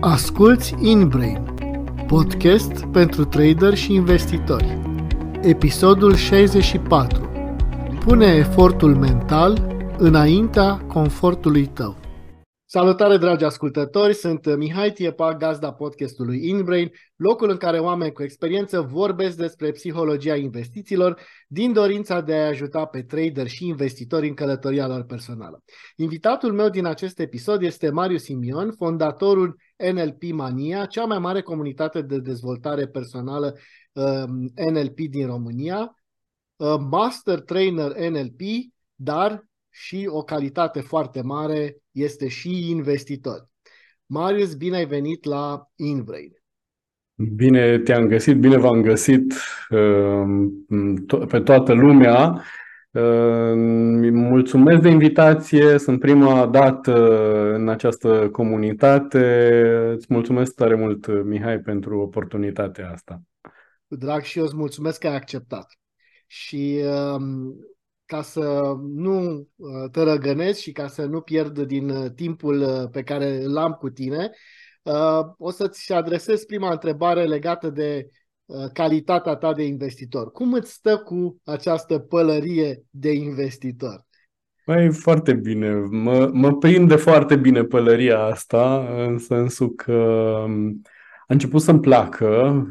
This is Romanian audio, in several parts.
Asculți InBrain, podcast pentru trader și investitori. Episodul 64. Pune efortul mental înaintea confortului tău. Salutare, dragi ascultători! Sunt Mihai Tiepa, gazda podcastului InBrain, locul în care oameni cu experiență vorbesc despre psihologia investițiilor din dorința de a ajuta pe trader și investitori în călătoria lor personală. Invitatul meu din acest episod este Marius Simion, fondatorul NLP Mania, cea mai mare comunitate de dezvoltare personală um, NLP din România, uh, master trainer NLP, dar și o calitate foarte mare este și investitor. Marius, bine ai venit la InBrain. Bine te-am găsit, bine v-am găsit uh, pe toată lumea. Uh, mulțumesc de invitație, sunt prima dată în această comunitate. Îți mulțumesc tare mult, Mihai, pentru oportunitatea asta. Cu drag și eu îți mulțumesc că ai acceptat. Și uh, ca să nu uh, te răgănesc și ca să nu pierd din uh, timpul uh, pe care îl am cu tine, o să-ți adresez prima întrebare legată de calitatea ta de investitor. Cum îți stă cu această pălărie de investitor? Păi, foarte bine. Mă, mă prinde foarte bine pălăria asta, în sensul că um, a început să-mi placă,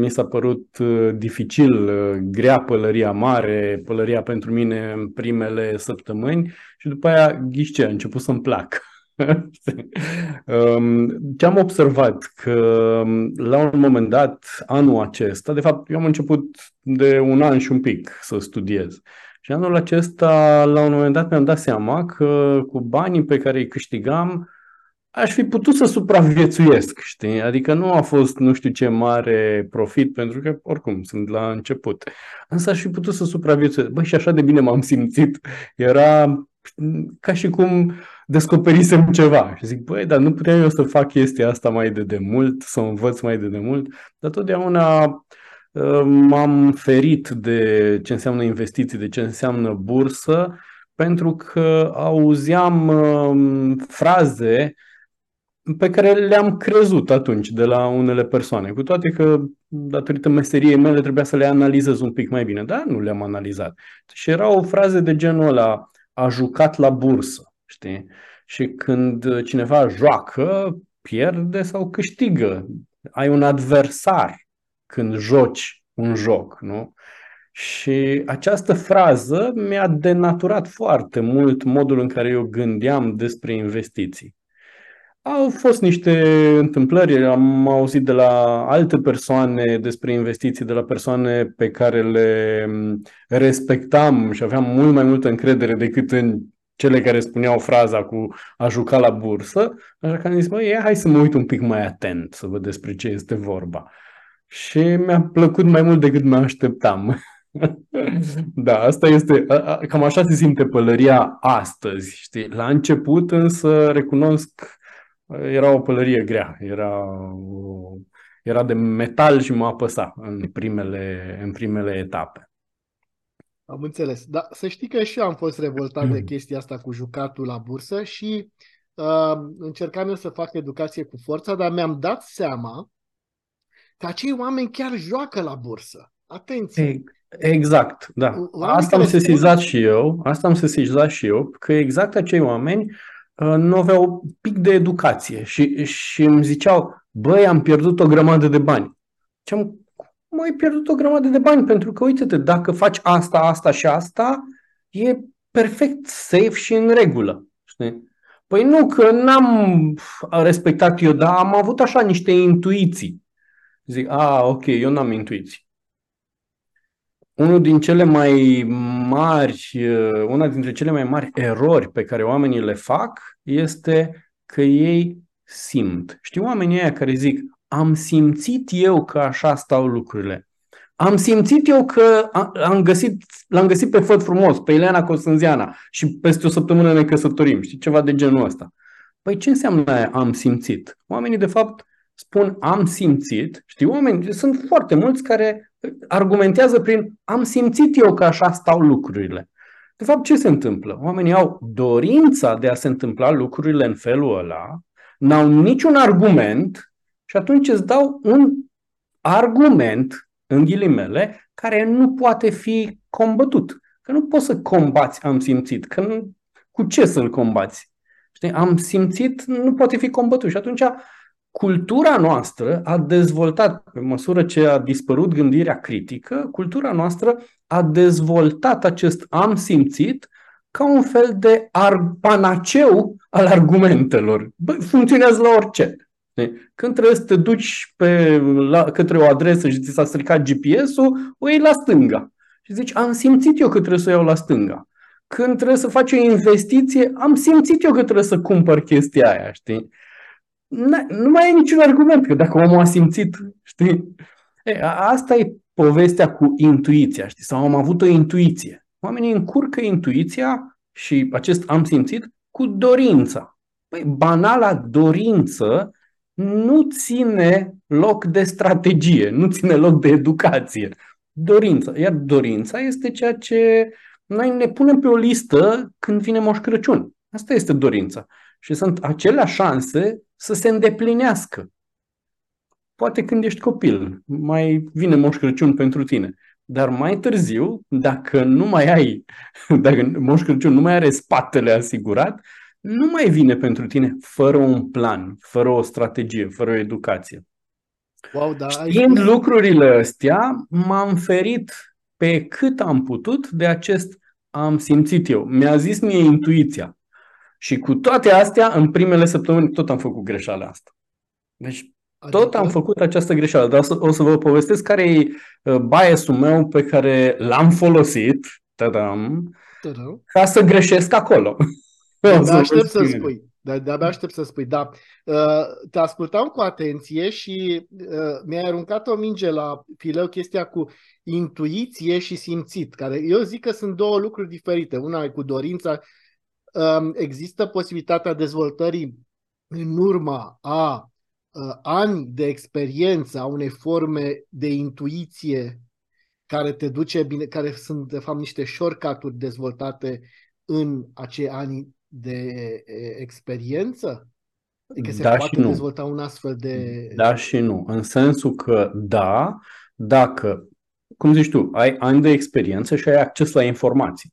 mi s-a părut uh, dificil, uh, grea pălăria mare, pălăria pentru mine în primele săptămâni și după aia, ghișce, a început să-mi placă. Um, ce am observat? Că um, la un moment dat, anul acesta, de fapt, eu am început de un an și un pic să studiez. Și anul acesta, la un moment dat, mi-am dat seama că cu banii pe care îi câștigam, aș fi putut să supraviețuiesc, știi? Adică nu a fost nu știu ce mare profit, pentru că oricum sunt la început. Însă aș fi putut să supraviețuiesc. Băi, și așa de bine m-am simțit. Era ca și cum descoperisem ceva. Și zic, băi, dar nu puteam eu să fac chestia asta mai de demult, să o învăț mai de demult, dar totdeauna uh, m-am ferit de ce înseamnă investiții, de ce înseamnă bursă, pentru că auzeam uh, fraze pe care le-am crezut atunci de la unele persoane, cu toate că datorită meseriei mele trebuia să le analizez un pic mai bine, dar nu le-am analizat. Și era o frază de genul ăla, a jucat la bursă, știi? Și când cineva joacă, pierde sau câștigă. Ai un adversar când joci un joc, nu? Și această frază mi-a denaturat foarte mult modul în care eu gândeam despre investiții. Au fost niște întâmplări, am auzit de la alte persoane despre investiții, de la persoane pe care le mm, respectam și aveam mult mai multă încredere decât în cele care spuneau fraza cu a juca la bursă, așa că am zis, măi, hai să mă uit un pic mai atent să văd despre ce este vorba. Și mi-a plăcut mai mult decât mă așteptam. da, asta este, cam așa se simte pălăria astăzi, știi? La început însă recunosc era o pălărie grea, era, o, era de metal și mă apăsa în primele, în primele etape. Am înțeles. Dar să știi că și eu am fost revoltat de chestia asta cu jucatul la bursă și uh, încercam eu să fac educație cu forța, dar mi-am dat seama că acei oameni chiar joacă la bursă. Atenție! Exact, da. Oamenii asta am sesizat spun... și eu, asta am sesizat și eu, că exact acei oameni Uh, nu aveau pic de educație și, și îmi ziceau, băi, am pierdut o grămadă de bani. Ziceam, cum ai pierdut o grămadă de bani? Pentru că, uite-te, dacă faci asta, asta și asta, e perfect safe și în regulă. Știi? Păi nu, că n-am respectat eu, dar am avut așa niște intuiții. Zic, a, ok, eu n-am intuiții unul din cele mai mari, uh, una dintre cele mai mari erori pe care oamenii le fac este că ei simt. Știi oamenii aia care zic, am simțit eu că așa stau lucrurile. Am simțit eu că am găsit, l-am găsit pe făt frumos, pe Ileana Cosânziana și peste o săptămână ne căsătorim. Știi, ceva de genul ăsta. Păi ce înseamnă aia am simțit? Oamenii, de fapt, spun am simțit. Știi, oameni, sunt foarte mulți care argumentează prin am simțit eu că așa stau lucrurile. De fapt, ce se întâmplă? Oamenii au dorința de a se întâmpla lucrurile în felul ăla, n-au niciun argument și atunci îți dau un argument, în ghilimele, care nu poate fi combătut. Că nu poți să combați am simțit, că nu, cu ce să-l combați? Știi? Am simțit nu poate fi combătut și atunci cultura noastră a dezvoltat, pe măsură ce a dispărut gândirea critică, cultura noastră a dezvoltat acest am simțit ca un fel de ar- panaceu al argumentelor. Bă, funcționează la orice. Când trebuie să te duci pe, la, către o adresă și ți s-a stricat GPS-ul, o iei la stânga. Și zici, am simțit eu că trebuie să o iau la stânga. Când trebuie să faci o investiție, am simțit eu că trebuie să cumpăr chestia aia, știi? Nu mai e niciun argument, că dacă omul a simțit, știi? E, asta e povestea cu intuiția, știi? Sau am avut o intuiție. Oamenii încurcă intuiția și acest am simțit cu dorința. Păi, banala dorință nu ține loc de strategie, nu ține loc de educație. Dorința. Iar dorința este ceea ce noi ne punem pe o listă când vine Moș Crăciun. Asta este dorința. Și sunt acele șanse să se îndeplinească. Poate când ești copil, mai vine Moș Crăciun pentru tine. Dar mai târziu, dacă nu mai ai, dacă Moș Crăciun nu mai are spatele asigurat, nu mai vine pentru tine fără un plan, fără o strategie, fără o educație. Wow, da, Știind ai... lucrurile astea, m-am ferit pe cât am putut de acest am simțit eu. Mi-a zis mie intuiția. Și cu toate astea, în primele săptămâni, tot am făcut greșeala asta. Deci, adică? tot am făcut această greșeală. Dar o să, o să vă povestesc care e uh, biasul meu pe care l-am folosit tadam, ca să greșesc acolo. De-abia aștept să spui. De-abia aștept să spui, da. Uh, te ascultam cu atenție și uh, mi-ai aruncat o minge la fileu chestia cu intuiție și simțit, care eu zic că sunt două lucruri diferite. Una e cu dorința Um, există posibilitatea dezvoltării în urma a uh, ani de experiență, a unei forme de intuiție care te duce bine, care sunt de fapt niște shortcut-uri dezvoltate în acei ani de experiență? Adică se da poate dezvolta un astfel de... Da și nu. În sensul că da, dacă, cum zici tu, ai ani de experiență și ai acces la informații.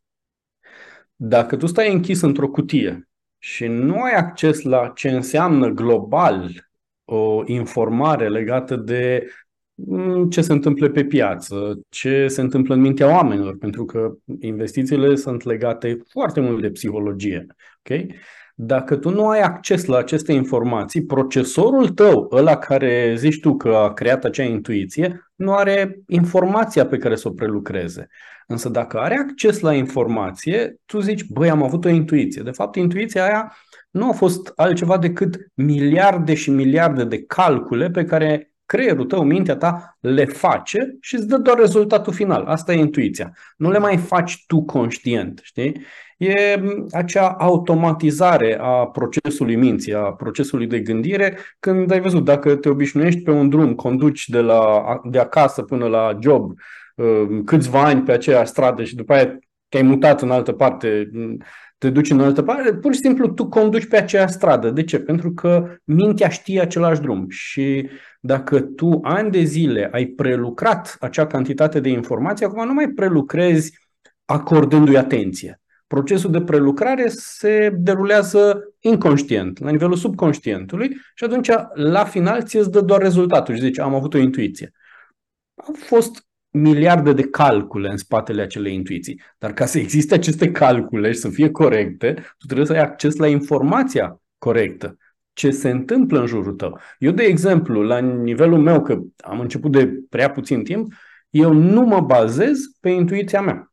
Dacă tu stai închis într-o cutie și nu ai acces la ce înseamnă global o informare legată de mm, ce se întâmplă pe piață, ce se întâmplă în mintea oamenilor, pentru că investițiile sunt legate foarte mult de psihologie. Okay? Dacă tu nu ai acces la aceste informații, procesorul tău, ăla care zici tu că a creat acea intuiție, nu are informația pe care să o prelucreze. Însă dacă are acces la informație, tu zici, băi, am avut o intuiție. De fapt, intuiția aia nu a fost altceva decât miliarde și miliarde de calcule pe care creierul tău, mintea ta le face și îți dă doar rezultatul final. Asta e intuiția. Nu le mai faci tu conștient, știi? E acea automatizare a procesului minții, a procesului de gândire, când ai văzut, dacă te obișnuiești pe un drum, conduci de, la, de acasă până la job, uh, câțiva ani pe aceeași stradă și după aia te-ai mutat în altă parte, te duci în altă parte, pur și simplu tu conduci pe aceeași stradă. De ce? Pentru că mintea știe același drum și dacă tu ani de zile ai prelucrat acea cantitate de informații, acum nu mai prelucrezi acordându-i atenție. Procesul de prelucrare se derulează inconștient, la nivelul subconștientului și atunci la final ți îți dă doar rezultatul și zici am avut o intuiție. Au fost miliarde de calcule în spatele acelei intuiții. Dar ca să existe aceste calcule și să fie corecte, tu trebuie să ai acces la informația corectă. Ce se întâmplă în jurul tău. Eu, de exemplu, la nivelul meu, că am început de prea puțin timp, eu nu mă bazez pe intuiția mea.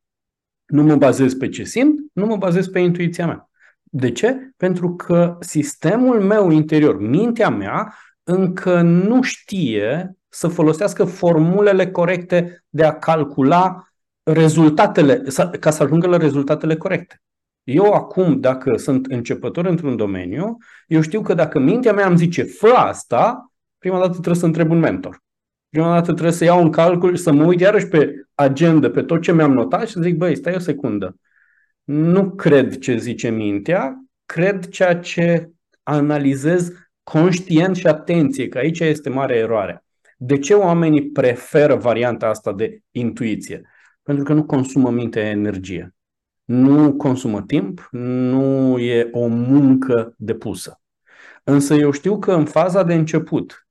Nu mă bazez pe ce simt, nu mă bazez pe intuiția mea. De ce? Pentru că sistemul meu interior, mintea mea, încă nu știe să folosească formulele corecte de a calcula rezultatele, ca să ajungă la rezultatele corecte. Eu acum, dacă sunt începător într-un domeniu, eu știu că dacă mintea mea îmi zice fă asta, prima dată trebuie să întreb un mentor. Prima dată trebuie să iau un calcul și să mă uit iarăși pe agenda, pe tot ce mi-am notat și să zic, băi, stai o secundă. Nu cred ce zice mintea, cred ceea ce analizez conștient și atenție, că aici este mare eroare. De ce oamenii preferă varianta asta de intuiție? Pentru că nu consumă minte energie. Nu consumă timp, nu e o muncă depusă. Însă eu știu că în faza de început,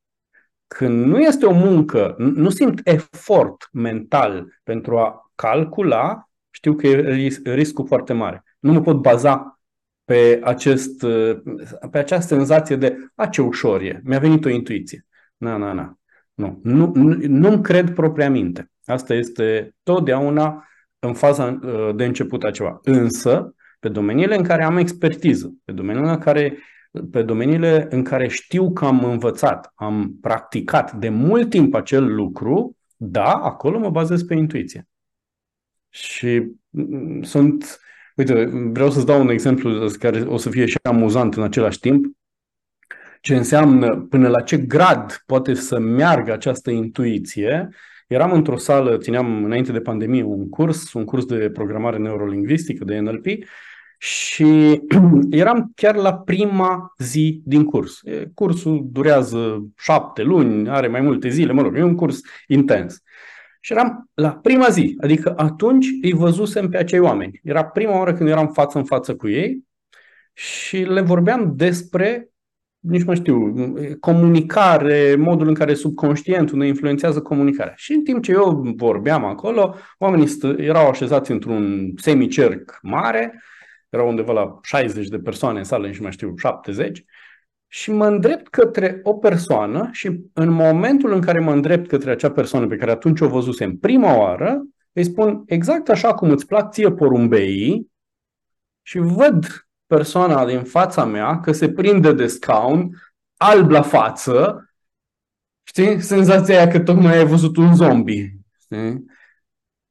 când nu este o muncă, nu simt efort mental pentru a calcula, știu că e riscul foarte mare. Nu mă pot baza pe, acest, pe această senzație de a ce ușor e. Mi-a venit o intuiție. Na, na, na. Nu, nu, nu-mi cred propria minte. Asta este totdeauna în faza uh, de început a ceva. Însă, pe domeniile în care am expertiză, pe domeniile în care, pe domeniile în care știu că am învățat, am practicat de mult timp acel lucru, da, acolo mă bazez pe intuiție. Și mm, sunt, uite, vreau să-ți dau un exemplu care o să fie și amuzant în același timp ce înseamnă, până la ce grad poate să meargă această intuiție. Eram într-o sală, țineam înainte de pandemie un curs, un curs de programare neurolingvistică, de NLP, și eram chiar la prima zi din curs. Cursul durează șapte luni, are mai multe zile, mă rog, e un curs intens. Și eram la prima zi, adică atunci îi văzusem pe acei oameni. Era prima oară când eram față în față cu ei și le vorbeam despre nici nu știu, comunicare, modul în care subconștientul ne influențează comunicarea. Și în timp ce eu vorbeam acolo, oamenii stă, erau așezați într-un semicerc mare, erau undeva la 60 de persoane în sală, nici nu mai știu, 70, și mă îndrept către o persoană și în momentul în care mă îndrept către acea persoană pe care atunci o văzusem prima oară, îi spun exact așa cum îți plac ție porumbeii și văd persoana din fața mea că se prinde de scaun, alb la față, știi? Senzația aia că tocmai ai văzut un zombie. Știi?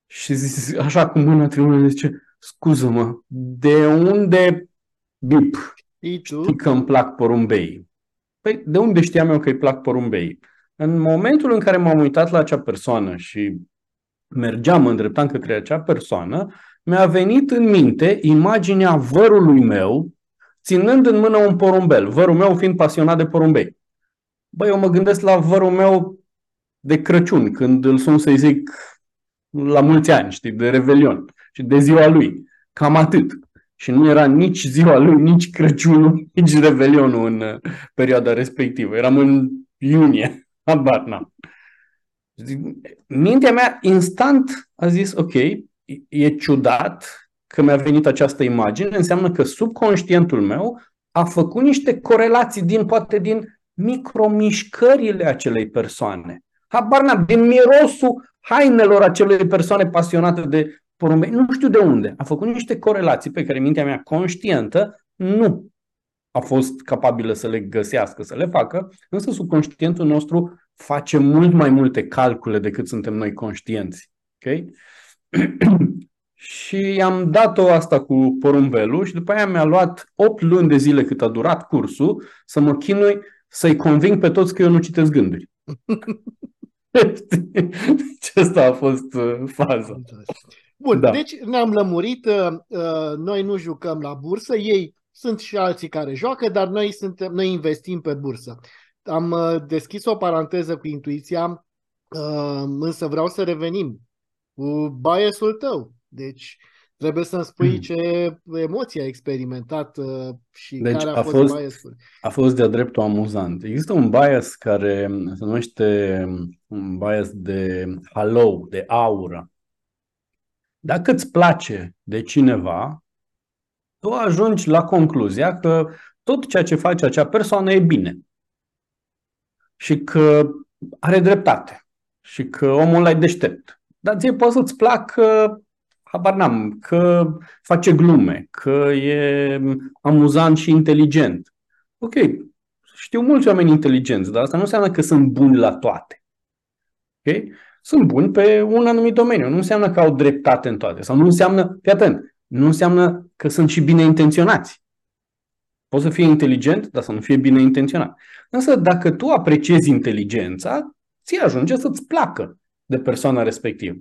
Și zis, așa cu mâna triunghiului zice, scuză-mă, de unde bip? Știi că îmi plac porumbei. Păi, de unde știam eu că îi plac porumbei? În momentul în care m-am uitat la acea persoană și mergeam, mă îndreptam către acea persoană, mi-a venit în minte imaginea vărului meu ținând în mână un porumbel, vărul meu fiind pasionat de porumbei. Băi, eu mă gândesc la vărul meu de Crăciun, când îl sun să-i zic la mulți ani, știi, de Revelion și de ziua lui. Cam atât. Și nu era nici ziua lui, nici Crăciunul, nici Revelionul în uh, perioada respectivă. Eram în iunie. Habar n-am. Mintea mea instant a zis, ok, e ciudat că mi-a venit această imagine, înseamnă că subconștientul meu a făcut niște corelații din, poate din micromișcările acelei persoane. Habar n-am, din mirosul hainelor acelei persoane pasionate de porumbei. Nu știu de unde. A făcut niște corelații pe care mintea mea conștientă nu a fost capabilă să le găsească, să le facă, însă subconștientul nostru face mult mai multe calcule decât suntem noi conștienți. Okay? și am dat-o asta cu porumbelul și după aia mi-a luat 8 luni de zile cât a durat cursul să mă chinui să-i conving pe toți că eu nu citesc gânduri. deci asta a fost uh, faza. Bun, da. deci ne-am lămurit, uh, uh, noi nu jucăm la bursă, ei sunt și alții care joacă, dar noi, suntem, noi investim pe bursă. Am deschis o paranteză cu intuiția, însă vreau să revenim cu biasul tău. Deci trebuie să-mi spui hmm. ce emoții ai experimentat uh, și deci care a, a fost, fost biasul. A fost de-a dreptul amuzant. Există un bias care se numește un bias de halo, de aură. Dacă îți place de cineva, tu ajungi la concluzia că tot ceea ce face acea persoană e bine. Și că are dreptate. Și că omul e deștept. Dar ție poate să-ți placă, habar n-am, că face glume, că e amuzant și inteligent. Ok, știu mulți oameni inteligenți, dar asta nu înseamnă că sunt buni la toate. Ok? Sunt buni pe un anumit domeniu. Nu înseamnă că au dreptate în toate. Sau nu înseamnă, fii atent, nu înseamnă că sunt și bine intenționați. Poți să fie inteligent, dar să nu fie bine intenționat. Însă dacă tu apreciezi inteligența, ți ajunge să-ți placă de persoana respectivă.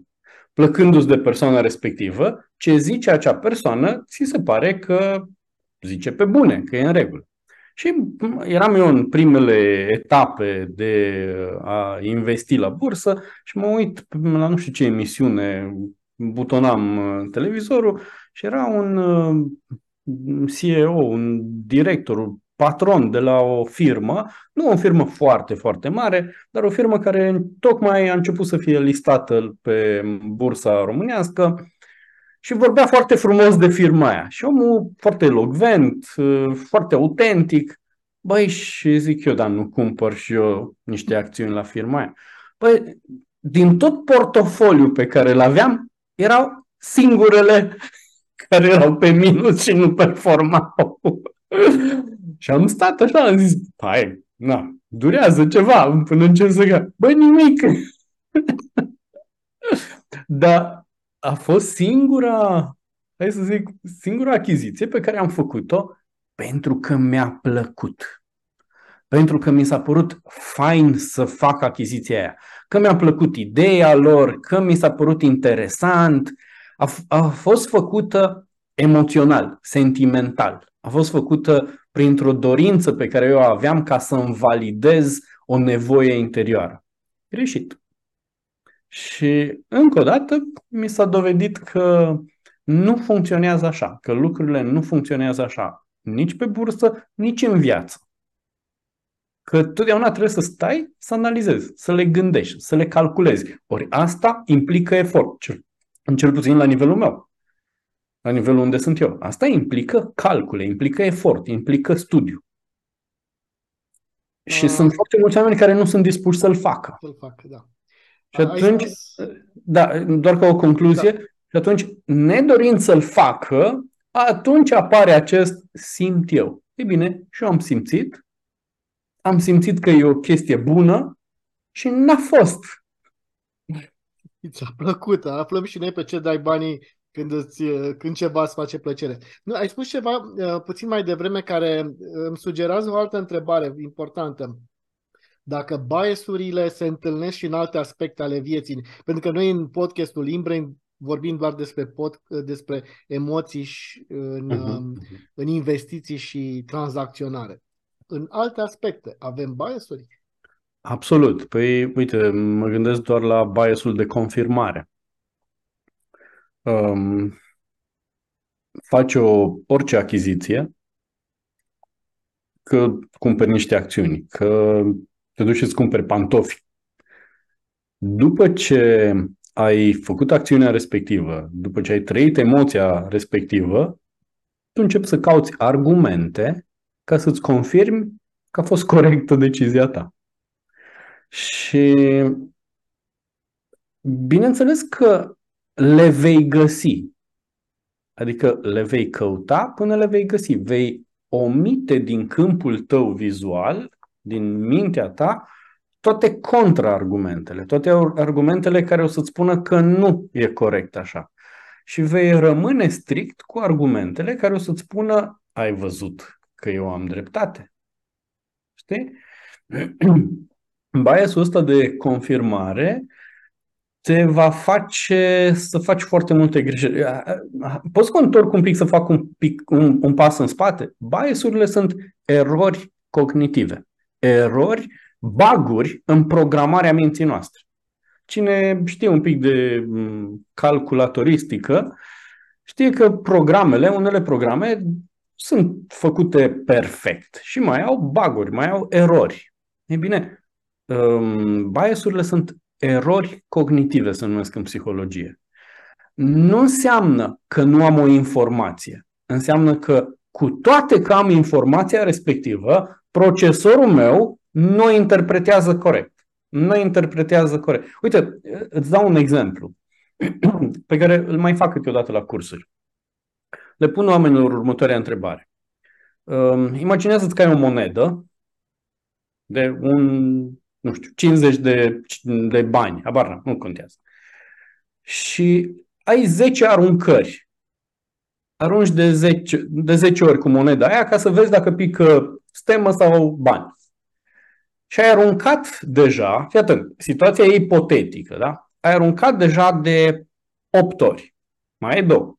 Plăcându-ți de persoana respectivă, ce zice acea persoană, ți se pare că zice pe bune, că e în regulă. Și eram eu în primele etape de a investi la bursă și mă uit la nu știu ce emisiune, butonam televizorul și era un CEO, un director, patron de la o firmă, nu o firmă foarte, foarte mare, dar o firmă care tocmai a început să fie listată pe bursa românească și vorbea foarte frumos de firma aia. Și omul foarte elogvent, foarte autentic. Băi, și zic eu, dar nu cumpăr și eu niște acțiuni la firma aia. Băi, din tot portofoliul pe care îl aveam, erau singurele care erau pe minus și nu performau. și am stat așa, am zis, hai, na, durează ceva până încep să gă. Bă, nimic! Dar a fost singura, hai să zic, singura achiziție pe care am făcut-o pentru că mi-a plăcut. Pentru că mi s-a părut fain să fac achiziția aia. Că mi-a plăcut ideea lor, că mi s-a părut interesant, a, a fost făcută emoțional, sentimental. A fost făcută printr-o dorință pe care eu o aveam ca să-mi validez o nevoie interioară. Greșit. Și încă o dată mi s-a dovedit că nu funcționează așa, că lucrurile nu funcționează așa, nici pe bursă, nici în viață. Că totdeauna trebuie să stai să analizezi, să le gândești, să le calculezi. Ori asta implică efort în cel puțin la nivelul meu, la nivelul unde sunt eu. Asta implică calcule, implică efort, implică studiu. Și uh, sunt foarte mulți oameni care nu sunt dispuși să-l facă. Să-l facă, da. Și atunci, da, doar ca o concluzie, da. și atunci, nedorind să-l facă, atunci apare acest simt eu. E bine, și eu am simțit, am simțit că e o chestie bună și n-a fost. Ți-a plăcut, aflăm și noi pe ce dai banii când, îți, când ceva îți face plăcere. Nu, ai spus ceva uh, puțin mai devreme care uh, îmi sugerează o altă întrebare importantă. Dacă biasurile se întâlnesc și în alte aspecte ale vieții, pentru că noi în podcastul Imbrain vorbim doar despre, pod, uh, despre emoții și în, uh-huh. în investiții și tranzacționare. În alte aspecte avem biasuri? Absolut. Păi, uite, mă gândesc doar la biasul de confirmare. Um, faci o, orice achiziție, că cumperi niște acțiuni, că te duci și îți cumperi pantofi. După ce ai făcut acțiunea respectivă, după ce ai trăit emoția respectivă, tu începi să cauți argumente ca să-ți confirmi că a fost corectă decizia ta. Și bineînțeles că le vei găsi. Adică le vei căuta până le vei găsi. Vei omite din câmpul tău vizual, din mintea ta, toate contraargumentele, toate argumentele care o să-ți spună că nu e corect așa. Și vei rămâne strict cu argumentele care o să-ți spună ai văzut că eu am dreptate. Știi? biasul ăsta de confirmare te va face să faci foarte multe greșeli. Poți să întorc un pic să fac un, pic, un, un pas în spate? Biasurile sunt erori cognitive, erori, baguri în programarea minții noastre. Cine știe un pic de calculatoristică, știe că programele, unele programe sunt făcute perfect și mai au baguri, mai au erori. E bine, um, biasurile sunt erori cognitive, se numesc în psihologie. Nu înseamnă că nu am o informație. Înseamnă că cu toate că am informația respectivă, procesorul meu nu o interpretează corect. Nu o interpretează corect. Uite, îți dau un exemplu pe care îl mai fac câteodată la cursuri. Le pun oamenilor următoarea întrebare. Um, imaginează-ți că ai o monedă de un nu știu, 50 de, de bani, abar nu contează. Și ai 10 aruncări. Arunci de 10, de 10 ori cu moneda aia ca să vezi dacă pică stemă sau bani. Și ai aruncat deja, fii atent, situația e ipotetică, da? Ai aruncat deja de 8 ori. Mai e două.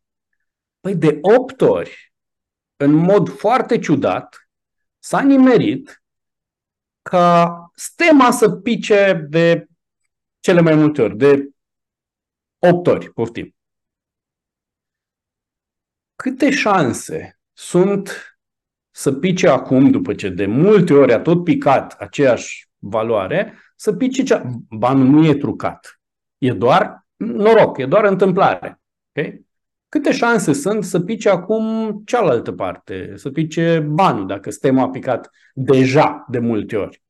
Păi de 8 ori, în mod foarte ciudat, s-a nimerit ca stema să pice de cele mai multe ori, de 8 ori, poftim. Câte șanse sunt să pice acum, după ce de multe ori a tot picat aceeași valoare, să pice cea... Banul nu e trucat. E doar noroc, e doar întâmplare. Okay? Câte șanse sunt să pice acum cealaltă parte, să pice banul, dacă stema a picat deja de multe ori?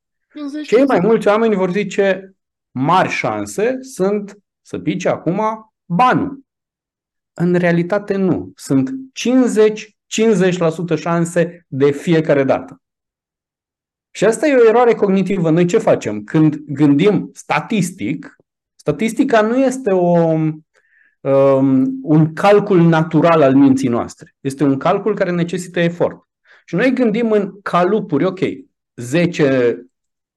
Cei mai mulți oameni vor zice mari șanse sunt să pice acum banul. În realitate nu. Sunt 50-50% șanse de fiecare dată. Și asta e o eroare cognitivă. Noi ce facem? Când gândim statistic, statistica nu este o, um, un calcul natural al minții noastre. Este un calcul care necesită efort. Și noi gândim în calupuri, ok, 10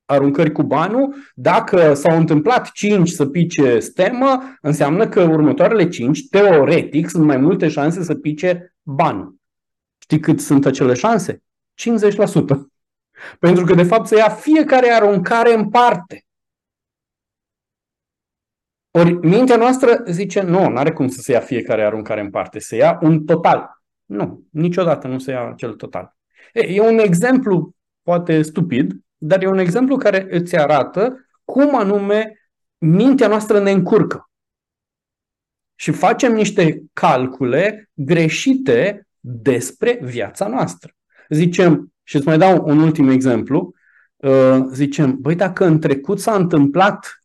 aruncări cu banul, dacă s-au întâmplat 5 să pice stemă, înseamnă că următoarele 5, teoretic, sunt mai multe șanse să pice banul. Știi cât sunt acele șanse? 50%. Pentru că, de fapt, se ia fiecare aruncare în parte. Ori mintea noastră zice, nu, nu are cum să se ia fiecare aruncare în parte, se ia un total. Nu, niciodată nu se ia cel total. E, e un exemplu, poate stupid, dar e un exemplu care îți arată cum anume mintea noastră ne încurcă. Și facem niște calcule greșite despre viața noastră. Zicem, și îți mai dau un ultim exemplu, uh, zicem, băi, dacă în trecut s-a întâmplat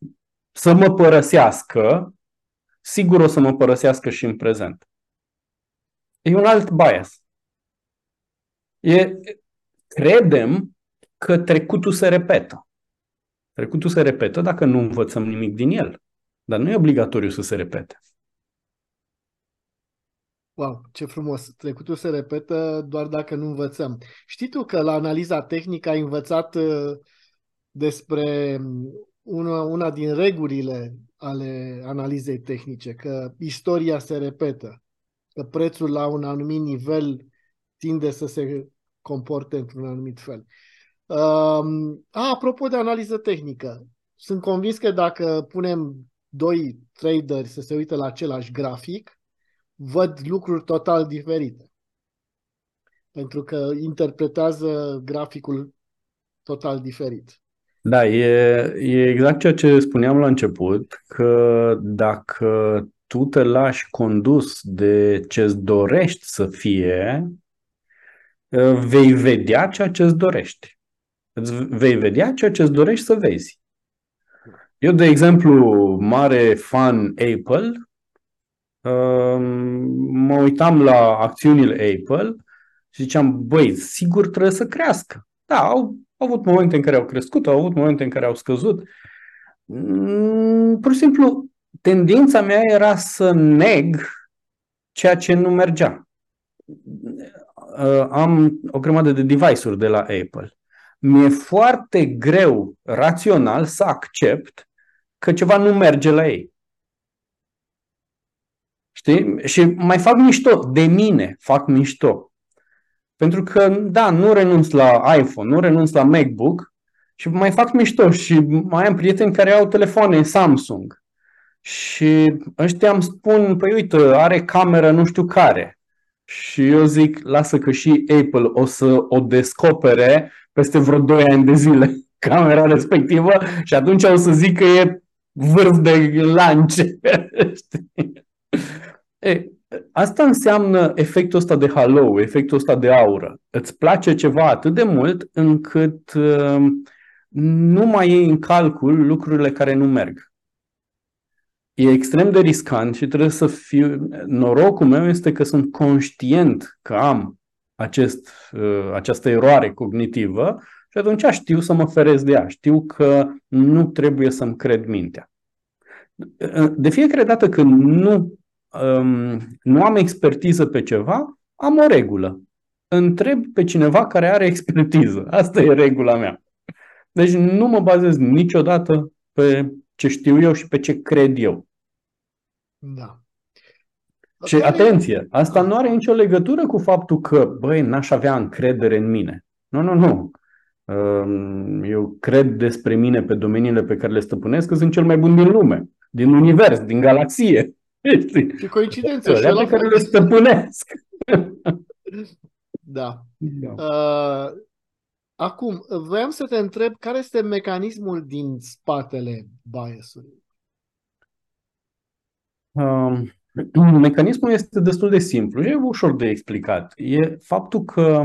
să mă părăsească, sigur o să mă părăsească și în prezent. E un alt bias. E, credem că trecutul se repetă. Trecutul se repetă dacă nu învățăm nimic din el. Dar nu e obligatoriu să se repete. Wow, ce frumos! Trecutul se repetă doar dacă nu învățăm. Știi tu că la analiza tehnică ai învățat uh, despre um, una, una din regulile ale analizei tehnice, că istoria se repetă, că prețul la un anumit nivel tinde să se comporte într-un anumit fel. Um, a, apropo de analiză tehnică, sunt convins că dacă punem doi traderi să se uite la același grafic, văd lucruri total diferite. Pentru că interpretează graficul total diferit. Da, e, e exact ceea ce spuneam la început, că dacă tu te lași condus de ce-ți dorești să fie, vei vedea ceea ce îți dorești. Îți vei vedea ceea ce îți dorești să vezi. Eu, de exemplu, mare fan Apple, um, mă uitam la acțiunile Apple și ziceam, băi, sigur trebuie să crească. Da, au, au avut momente în care au crescut, au avut momente în care au scăzut. Mm, pur și simplu, tendința mea era să neg ceea ce nu mergea. Uh, am o grămadă de device-uri de la Apple mi-e foarte greu rațional să accept că ceva nu merge la ei. Știi? Și mai fac mișto. De mine fac mișto. Pentru că, da, nu renunț la iPhone, nu renunț la MacBook și mai fac mișto și mai am prieteni care au telefoane Samsung. Și ăștia îmi spun, păi uite, are cameră nu știu care. Și eu zic, lasă că și Apple o să o descopere peste vreo 2 ani de zile camera respectivă și atunci o să zic că e vârf de lance. e, asta înseamnă efectul ăsta de halo, efectul ăsta de aură. Îți place ceva atât de mult încât uh, nu mai iei în calcul lucrurile care nu merg. E extrem de riscant și trebuie să fiu... Norocul meu este că sunt conștient că am acest, uh, această eroare cognitivă și atunci știu să mă feresc de ea. Știu că nu trebuie să-mi cred mintea. Uh, de fiecare dată când nu, um, nu am expertiză pe ceva, am o regulă. Întreb pe cineva care are expertiză. Asta e regula mea. Deci nu mă bazez niciodată pe ce știu eu și pe ce cred eu. Da. Și atenție, asta nu are nicio legătură cu faptul că, băi, n-aș avea încredere în mine. Nu, nu, nu. Eu cred despre mine pe domeniile pe care le stăpânesc că sunt cel mai bun din lume, din univers, din galaxie. Și coincidență. Și pe care le stăpânesc. Da. da. Uh, acum, vreau să te întreb care este mecanismul din spatele biasului? Um, mecanismul este destul de simplu, e ușor de explicat. E faptul că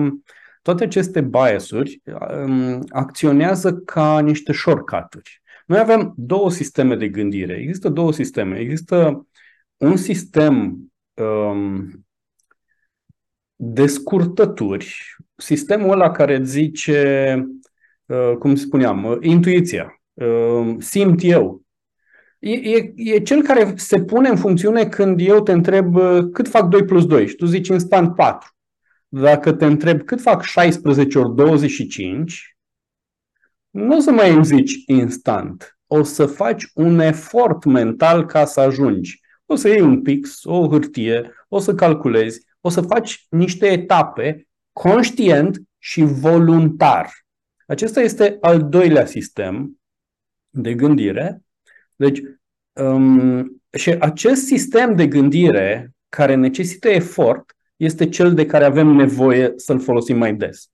toate aceste biasuri um, acționează ca niște shortcut-uri. Noi avem două sisteme de gândire. Există două sisteme. Există un sistem um, de scurtături, sistemul ăla care îți zice, uh, cum spuneam, uh, intuiția, uh, simt eu. E, e, e cel care se pune în funcțiune când eu te întreb uh, cât fac 2 plus 2 și tu zici instant 4. Dacă te întreb cât fac 16 ori 25, nu o să mai îmi zici instant. O să faci un efort mental ca să ajungi. O să iei un pix, o hârtie, o să calculezi, o să faci niște etape conștient și voluntar. Acesta este al doilea sistem de gândire. Deci, um, și acest sistem de gândire care necesită efort este cel de care avem nevoie să-l folosim mai des.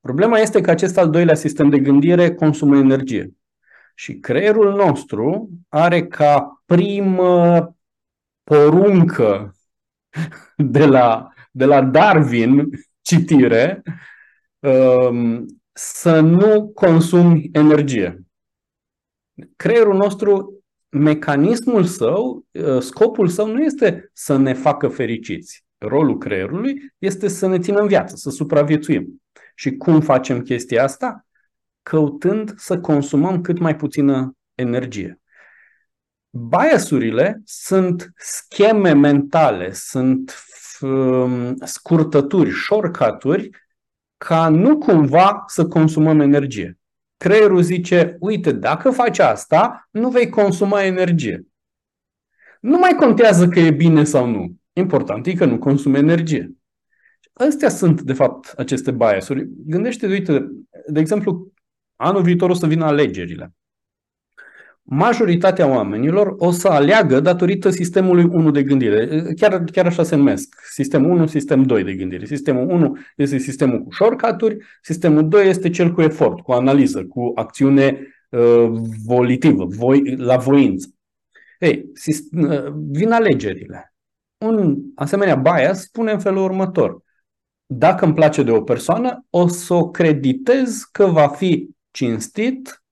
Problema este că acest al doilea sistem de gândire consumă energie. Și creierul nostru are ca primă poruncă de la, de la Darwin, citire, um, să nu consumi energie. Creierul nostru, mecanismul său, uh, scopul său nu este să ne facă fericiți. Rolul creierului este să ne țină în viață, să supraviețuim. Și cum facem chestia asta? Căutând să consumăm cât mai puțină energie. Biasurile sunt scheme mentale, sunt um, scurtături, shortcut-uri, ca nu cumva să consumăm energie. Creierul zice, uite, dacă faci asta, nu vei consuma energie. Nu mai contează că e bine sau nu. Important e că nu consumi energie. Astea sunt, de fapt, aceste biasuri. Gândește, uite, de exemplu, anul viitor o să vină alegerile majoritatea oamenilor o să aleagă datorită sistemului 1 de gândire. Chiar, chiar așa se numesc. Sistem 1, sistem 2 de gândire. Sistemul 1 este sistemul cu shortcut sistemul 2 este cel cu efort, cu analiză, cu acțiune uh, volitivă, voi, la voință. Ei, uh, vin alegerile. Un asemenea bias spune în felul următor. Dacă îmi place de o persoană, o să o creditez că va fi cinstit, Uh,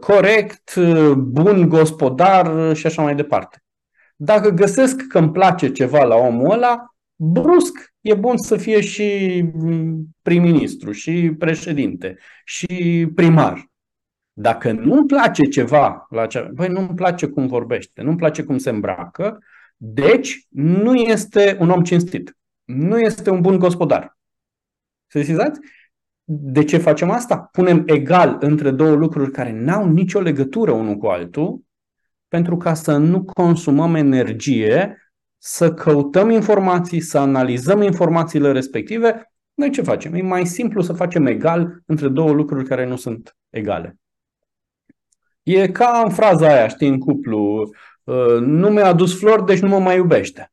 corect, uh, bun gospodar și așa mai departe. Dacă găsesc că îmi place ceva la omul ăla, brusc e bun să fie și mm, prim-ministru, și președinte, și primar. Dacă nu-mi place ceva la ceva, băi, nu-mi place cum vorbește, nu-mi place cum se îmbracă, deci nu este un om cinstit. Nu este un bun gospodar. Să de ce facem asta? Punem egal între două lucruri care n-au nicio legătură unul cu altul, pentru ca să nu consumăm energie, să căutăm informații, să analizăm informațiile respective. Noi ce facem? E mai simplu să facem egal între două lucruri care nu sunt egale. E ca în fraza aia, știi, în cuplu, uh, nu mi-a adus flori, deci nu mă mai iubește.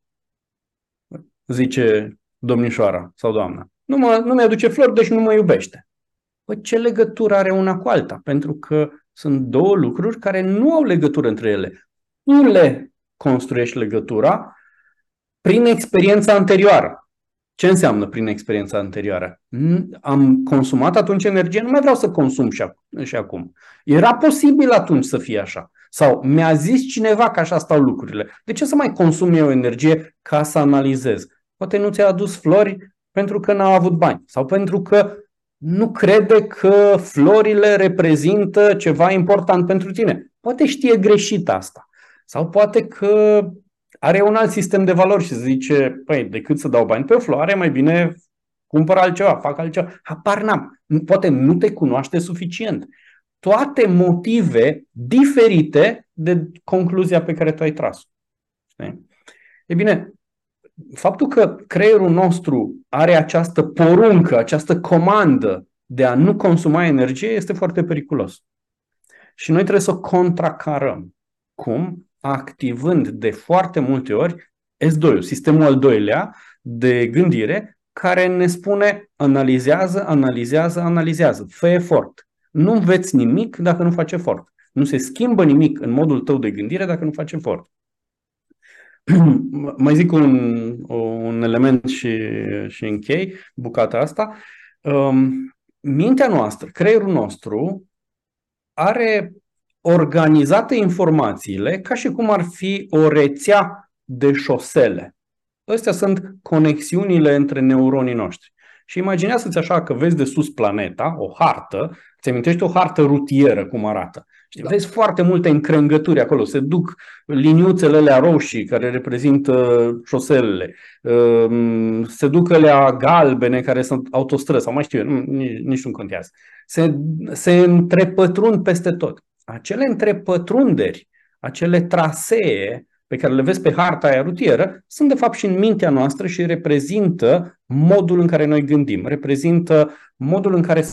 Zice domnișoara sau doamna. Nu, mă, nu mi-aduce flori, deci nu mă iubește. Păi ce legătură are una cu alta? Pentru că sunt două lucruri care nu au legătură între ele. Nu le construiești legătura prin experiența anterioară. Ce înseamnă prin experiența anterioară? Am consumat atunci energie, nu mai vreau să consum și, ac- și acum. Era posibil atunci să fie așa. Sau mi-a zis cineva că așa stau lucrurile. De ce să mai consum eu energie ca să analizez? Poate nu ți-a adus flori pentru că n-a avut bani sau pentru că nu crede că florile reprezintă ceva important pentru tine. Poate știe greșit asta. Sau poate că are un alt sistem de valori și zice, păi, decât să dau bani pe o floare, mai bine cumpăr altceva, fac altceva. Apar n-am. Poate nu te cunoaște suficient. Toate motive diferite de concluzia pe care tu ai tras. E bine, faptul că creierul nostru are această poruncă, această comandă de a nu consuma energie este foarte periculos. Și noi trebuie să o contracarăm. Cum? Activând de foarte multe ori S2, sistemul al doilea de gândire, care ne spune analizează, analizează, analizează, fă efort. Nu înveți nimic dacă nu faci efort. Nu se schimbă nimic în modul tău de gândire dacă nu faci efort. Mai zic un, un element și, și închei bucata asta. Um, mintea noastră, creierul nostru, are organizate informațiile ca și cum ar fi o rețea de șosele. Astea sunt conexiunile între neuronii noștri. Și imaginează-ți așa că vezi de sus planeta, o hartă, ți amintești o hartă rutieră cum arată. Știi, da. Vezi foarte multe încrengături acolo, se duc liniuțele alea roșii care reprezintă șoselele, ehm, se duc alea galbene care sunt autostrăzi sau mai știu eu, nici, nici nu contează. Se, se întrepătrund peste tot. Acele întrepătrunderi, acele trasee pe care le vezi pe harta aia rutieră, sunt de fapt și în mintea noastră și reprezintă modul în care noi gândim, reprezintă modul în care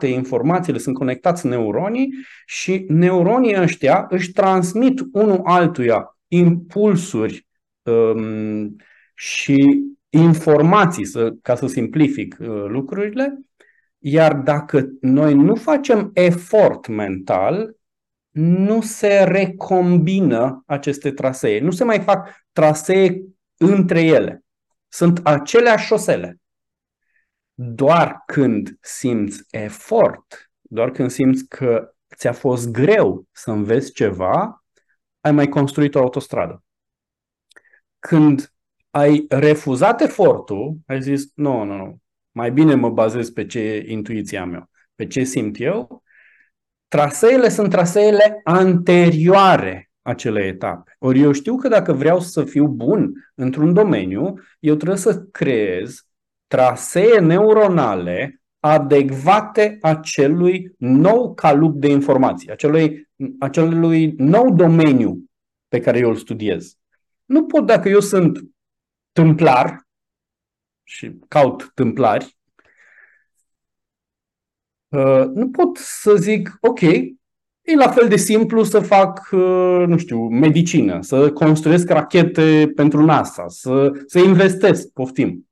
informațiile sunt conectați neuronii și neuronii ăștia își transmit unul altuia impulsuri um, și informații, să, ca să simplific uh, lucrurile, iar dacă noi nu facem efort mental, nu se recombină aceste trasee. Nu se mai fac trasee între ele. Sunt aceleași șosele. Doar când simți efort, doar când simți că ți-a fost greu să înveți ceva, ai mai construit o autostradă. Când ai refuzat efortul, ai zis, nu, nu, nu, mai bine mă bazez pe ce e intuiția mea, pe ce simt eu Traseele sunt traseele anterioare acelei etape. Ori eu știu că dacă vreau să fiu bun într-un domeniu, eu trebuie să creez trasee neuronale adecvate acelui nou calup de informații, acelui, acelui nou domeniu pe care eu îl studiez. Nu pot dacă eu sunt tâmplar și caut tâmplari, Uh, nu pot să zic, ok, e la fel de simplu să fac, uh, nu știu, medicină, să construiesc rachete pentru NASA, să, să investesc, poftim.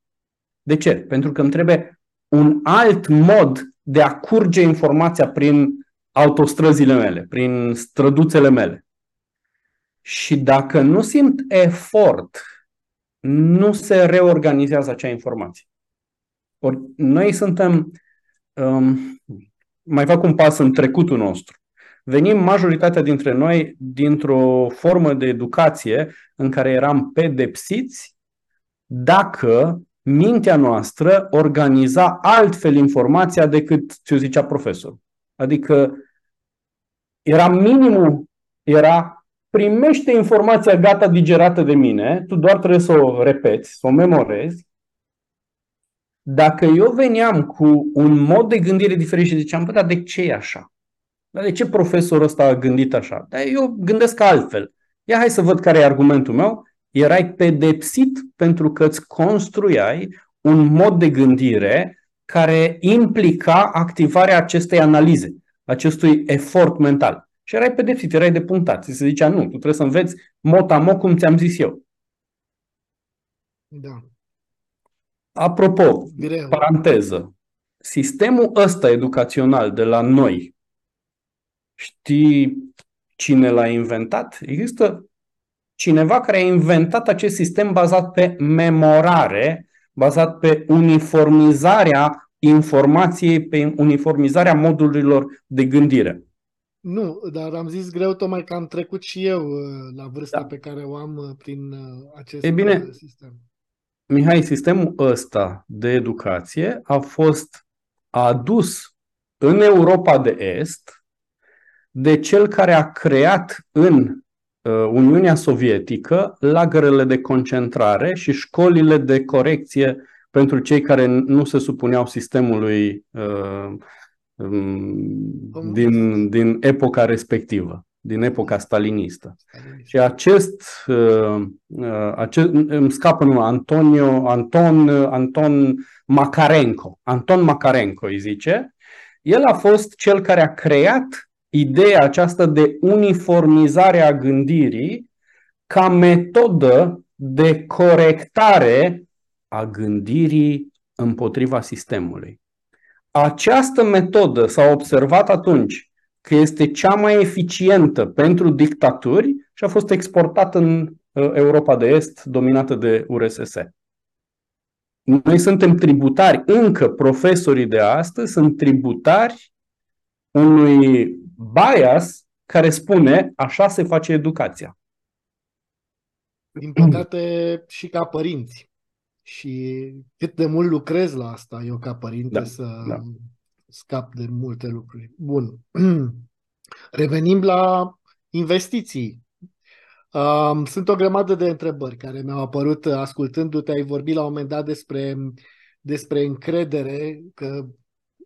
De ce? Pentru că îmi trebuie un alt mod de a curge informația prin autostrăzile mele, prin străduțele mele. Și dacă nu simt efort, nu se reorganizează acea informație. Ori noi suntem um, mai fac un pas în trecutul nostru. Venim majoritatea dintre noi dintr-o formă de educație în care eram pedepsiți dacă mintea noastră organiza altfel informația decât ce zicea profesorul. Adică era minimul, era primește informația gata digerată de mine, tu doar trebuie să o repeți, să o memorezi dacă eu veneam cu un mod de gândire diferit și ziceam, bă, dar de ce e așa? Dar de ce profesorul ăsta a gândit așa? Dar eu gândesc altfel. Ia hai să văd care e argumentul meu. Erai pedepsit pentru că îți construiai un mod de gândire care implica activarea acestei analize, acestui efort mental. Și erai pedepsit, erai depunctat. Ți se zicea, nu, tu trebuie să înveți mot cum ți-am zis eu. Da. Apropo, Greu. paranteză, sistemul ăsta educațional de la noi, știi cine l-a inventat? Există cineva care a inventat acest sistem bazat pe memorare, bazat pe uniformizarea informației, pe uniformizarea modulurilor de gândire. Nu, dar am zis greu tocmai că am trecut și eu uh, la vârsta da. pe care o am uh, prin uh, acest e bine, sistem. Mihai, sistemul ăsta de educație a fost adus în Europa de Est de cel care a creat în uh, Uniunea Sovietică lagărele de concentrare și școlile de corecție pentru cei care nu se supuneau sistemului uh, um, din, din epoca respectivă. din epoca stalinistă. Și acest, uh, uh, acest îmi scapă numai Antonio, Anton, Anton Makarenko. Anton Makarenko îi zice. El a fost cel care a creat ideea aceasta de uniformizare a gândirii ca metodă de corectare a gândirii împotriva sistemului. Această metodă s-a observat atunci că este cea mai eficientă pentru dictaturi și a fost exportată în uh, Europa de Est, dominată de URSS. Noi suntem tributari, încă profesorii de astăzi sunt tributari unui bias care spune așa se face educația. Din păcate și ca părinți. Și cât de mult lucrez la asta eu ca părinte da, să da. scap de multe lucruri. Bun. Revenim la investiții. sunt o grămadă de întrebări care mi-au apărut ascultându-te. Ai vorbit la un moment dat despre, despre încredere, că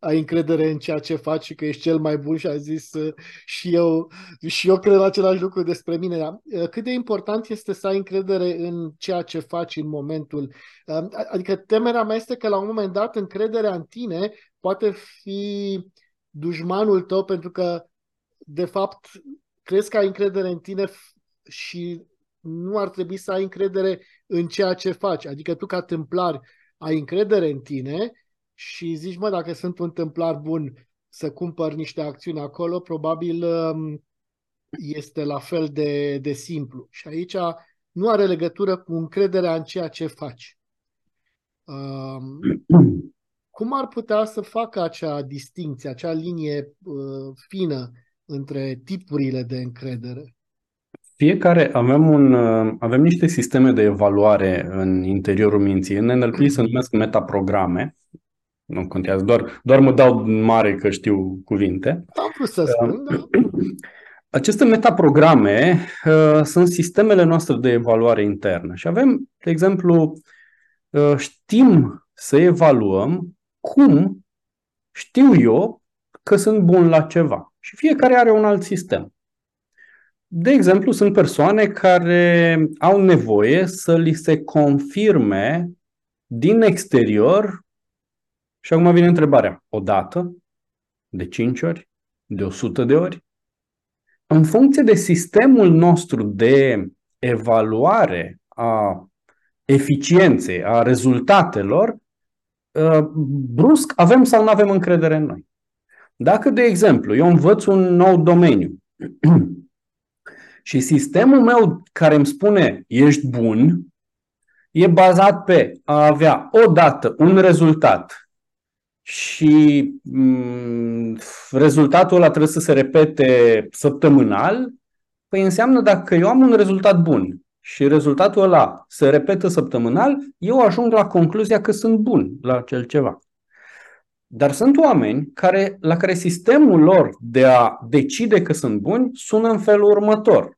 ai încredere în ceea ce faci și că ești cel mai bun și a zis uh, și eu, și eu cred același lucru despre mine. Dar uh, cât de important este să ai încredere în ceea ce faci în momentul. Uh, adică temerea mea este că la un moment dat încrederea în tine poate fi dușmanul tău pentru că de fapt crezi că ai încredere în tine și nu ar trebui să ai încredere în ceea ce faci. Adică tu ca templar ai încredere în tine și zici, mă, dacă sunt un templar bun să cumpăr niște acțiuni acolo, probabil um, este la fel de, de simplu. Și aici nu are legătură cu încrederea în ceea ce faci. Um, cum ar putea să facă acea distinție, acea linie uh, fină între tipurile de încredere? Fiecare avem, un, uh, avem niște sisteme de evaluare în interiorul minții. În NLP se numesc metaprograme nu contează, doar, doar mă dau mare că știu cuvinte. Am vrut să spun, da. Aceste metaprograme uh, sunt sistemele noastre de evaluare internă și avem, de exemplu, uh, știm să evaluăm cum știu eu că sunt bun la ceva. Și fiecare are un alt sistem. De exemplu, sunt persoane care au nevoie să li se confirme din exterior și acum vine întrebarea. O dată? De 5 ori? De 100 de ori? În funcție de sistemul nostru de evaluare a eficienței, a rezultatelor, ă, brusc avem sau nu avem încredere în noi. Dacă, de exemplu, eu învăț un nou domeniu și sistemul meu care îmi spune ești bun, e bazat pe a avea odată un rezultat și mm, rezultatul ăla trebuie să se repete săptămânal, păi înseamnă dacă eu am un rezultat bun și rezultatul ăla se repetă săptămânal, eu ajung la concluzia că sunt bun la acel ceva. Dar sunt oameni care, la care sistemul lor de a decide că sunt buni sună în felul următor.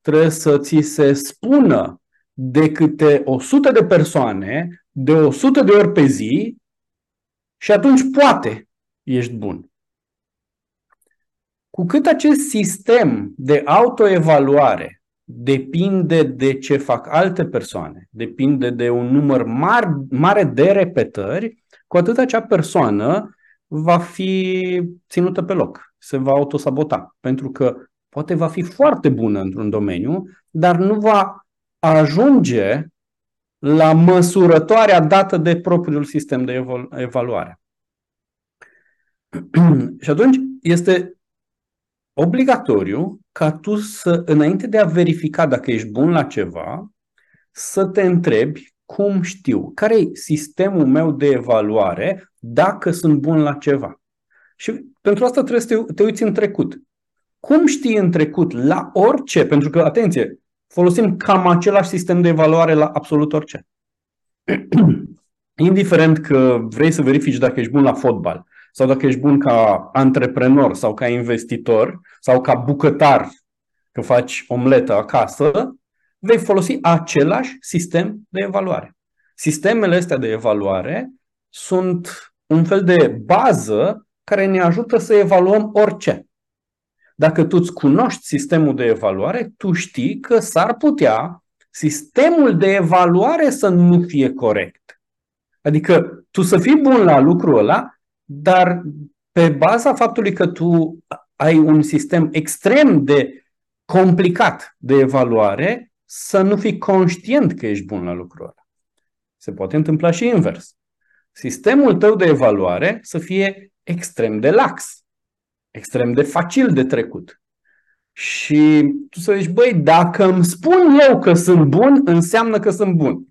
Trebuie să ți se spună de câte 100 de persoane, de 100 de ori pe zi, și atunci poate ești bun. Cu cât acest sistem de autoevaluare depinde de ce fac alte persoane, depinde de un număr mare, mare de repetări, cu atât acea persoană va fi ținută pe loc, se va autosabota, pentru că poate va fi foarte bună într-un domeniu, dar nu va ajunge la măsurătoarea dată de propriul sistem de evaluare. și atunci este obligatoriu ca tu să, înainte de a verifica dacă ești bun la ceva, să te întrebi cum știu, care e sistemul meu de evaluare dacă sunt bun la ceva. Și pentru asta trebuie să te, te uiți în trecut. Cum știi în trecut la orice? Pentru că, atenție, folosim cam același sistem de evaluare la absolut orice. Indiferent că vrei să verifici dacă ești bun la fotbal sau dacă ești bun ca antreprenor sau ca investitor sau ca bucătar, că faci omletă acasă, vei folosi același sistem de evaluare. Sistemele astea de evaluare sunt un fel de bază care ne ajută să evaluăm orice. Dacă tu îți cunoști sistemul de evaluare, tu știi că s-ar putea sistemul de evaluare să nu fie corect. Adică tu să fii bun la lucrul ăla, dar pe baza faptului că tu ai un sistem extrem de complicat de evaluare, să nu fii conștient că ești bun la lucrul ăla. Se poate întâmpla și invers. Sistemul tău de evaluare să fie extrem de lax, extrem de facil de trecut. Și tu să zici, băi, dacă îmi spun eu că sunt bun, înseamnă că sunt bun.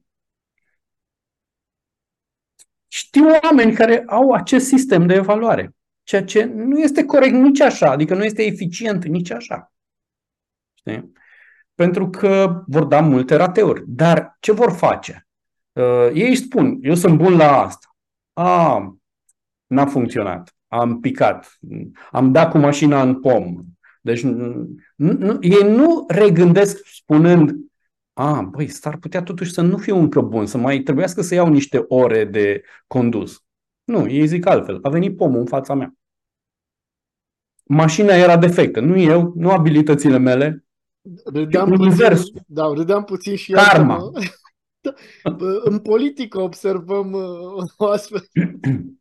Știu oameni care au acest sistem de evaluare, ceea ce nu este corect nici așa, adică nu este eficient nici așa. Știi? Pentru că vor da multe rateuri. Dar ce vor face? Uh, ei spun, eu sunt bun la asta. A, n-a funcționat. Am picat. Am dat cu mașina în pom. Deci nu, nu, ei nu regândesc spunând a, băi, s-ar putea totuși să nu fiu încă bun, să mai trebuiască să iau niște ore de condus. Nu, ei zic altfel. A venit pomul în fața mea. Mașina era defectă. Nu eu, nu abilitățile mele. Râdeam universul. Puțin, da, râdeam puțin și Karma. Da, în politică observăm uh, o astfel.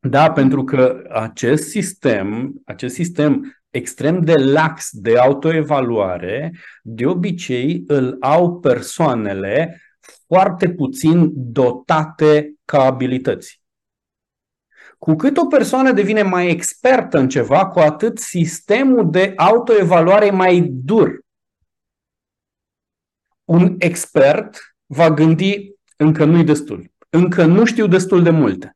Da, pentru că acest sistem, acest sistem extrem de lax de autoevaluare, de obicei îl au persoanele foarte puțin dotate ca abilități. Cu cât o persoană devine mai expertă în ceva, cu atât sistemul de autoevaluare e mai dur. Un expert va gândi încă nu-i destul, încă nu știu destul de multe.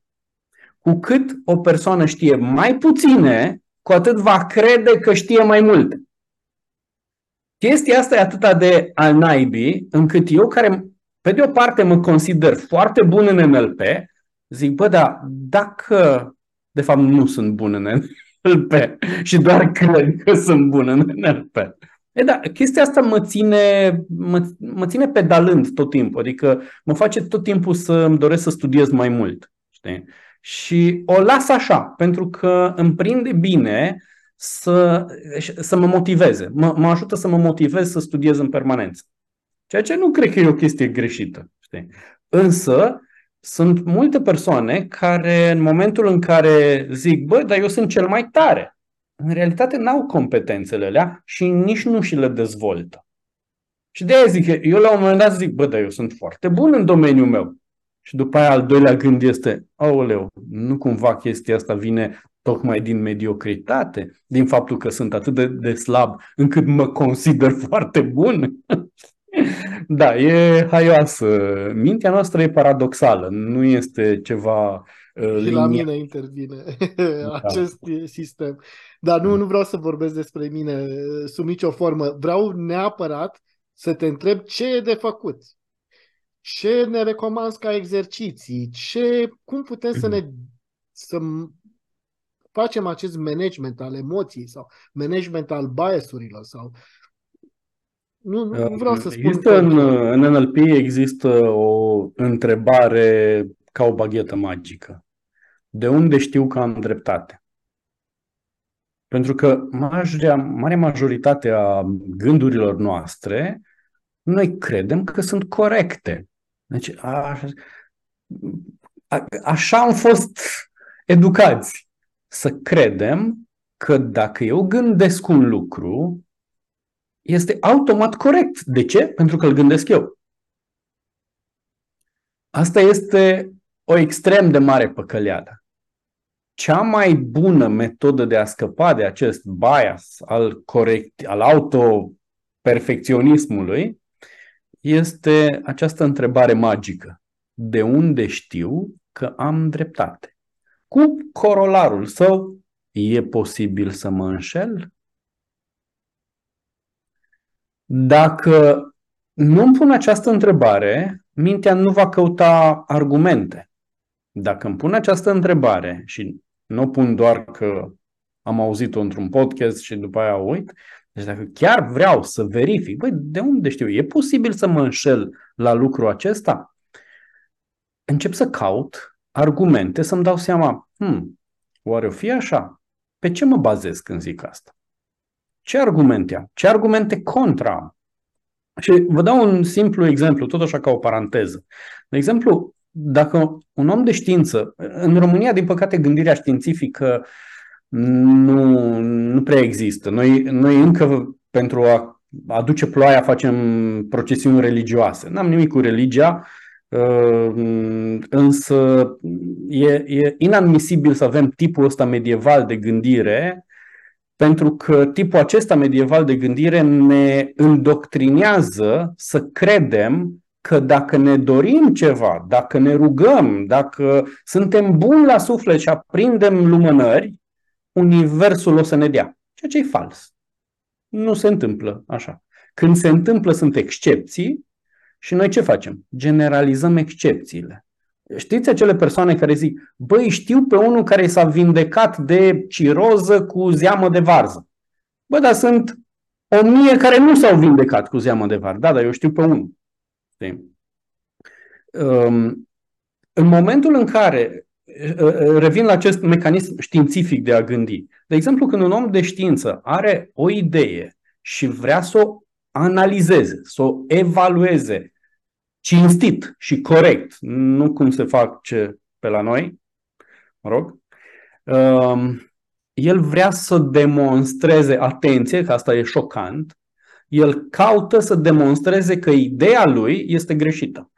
Cu cât o persoană știe mai puține, cu atât va crede că știe mai multe. Chestia asta e atât de al naibii, încât eu care, pe de o parte, mă consider foarte bun în NLP, zic, bă, dar dacă de fapt nu sunt bun în NLP și doar cred că sunt bun în NLP. E da, chestia asta mă ține, mă, mă ține pedalând tot timpul, adică mă face tot timpul să îmi doresc să studiez mai mult. Știi? Și o las așa, pentru că îmi prinde bine să, să mă motiveze. Mă, mă ajută să mă motivez să studiez în permanență. Ceea ce nu cred că e o chestie greșită. Știi? Însă, sunt multe persoane care în momentul în care zic, bă, dar eu sunt cel mai tare, în realitate n-au competențele alea și nici nu și le dezvoltă. Și de aia zic, eu la un moment dat zic, bă, dar eu sunt foarte bun în domeniul meu. Și după aia al doilea gând este, aoleu, nu cumva chestia asta vine tocmai din mediocritate, din faptul că sunt atât de, de slab încât mă consider foarte bun. da, e haioasă. Mintea noastră e paradoxală, nu este ceva uh, și la mine intervine da. acest sistem. Dar nu, nu vreau să vorbesc despre mine uh, sub nicio formă. Vreau neapărat să te întreb ce e de făcut ce ne recomanzi ca exerciții, ce, cum putem să ne să facem acest management al emoției sau management al biasurilor sau nu, nu vreau să spun există în, în NLP există o întrebare ca o baghetă magică. De unde știu că am dreptate? Pentru că marea, marea majoritate a gândurilor noastre, noi credem că sunt corecte. Deci a, a, așa am fost educați. Să credem că dacă eu gândesc un lucru, este automat corect. De ce? Pentru că îl gândesc eu. Asta este o extrem de mare păcăleală. Cea mai bună metodă de a scăpa de acest bias al, corect, al autoperfecționismului este această întrebare magică. De unde știu că am dreptate? Cu corolarul său, e posibil să mă înșel? Dacă nu îmi pun această întrebare, mintea nu va căuta argumente. Dacă îmi pun această întrebare și nu o pun doar că am auzit-o într-un podcast și după aia uit, deci dacă chiar vreau să verific, băi, de unde știu? E posibil să mă înșel la lucrul acesta? Încep să caut argumente să-mi dau seama, hmm, oare o fi așa? Pe ce mă bazez când zic asta? Ce argumente am? Ce argumente contra am? Și vă dau un simplu exemplu, tot așa ca o paranteză. De exemplu, dacă un om de știință, în România, din păcate, gândirea științifică nu, nu prea există. Noi, noi încă, pentru a aduce ploaia, facem procesiuni religioase. N-am nimic cu religia, uh, însă e, e inadmisibil să avem tipul ăsta medieval de gândire pentru că tipul acesta medieval de gândire ne îndoctrinează să credem că dacă ne dorim ceva, dacă ne rugăm, dacă suntem buni la suflet și aprindem lumânări, Universul o să ne dea. Ceea ce e fals. Nu se întâmplă așa. Când se întâmplă sunt excepții și noi ce facem? Generalizăm excepțiile. Știți acele persoane care zic, băi, știu pe unul care s-a vindecat de ciroză cu zeamă de varză. Bă, dar sunt o mie care nu s-au vindecat cu zeamă de varză. Da, dar eu știu pe unul. Um, în momentul în care uh, uh, revin la acest mecanism științific de a gândi. De exemplu, când un om de știință are o idee și vrea să o analizeze, să o evalueze cinstit și corect, nu cum se fac ce pe la noi, mă rog, um, el vrea să demonstreze, atenție, că asta e șocant, el caută să demonstreze că ideea lui este greșită.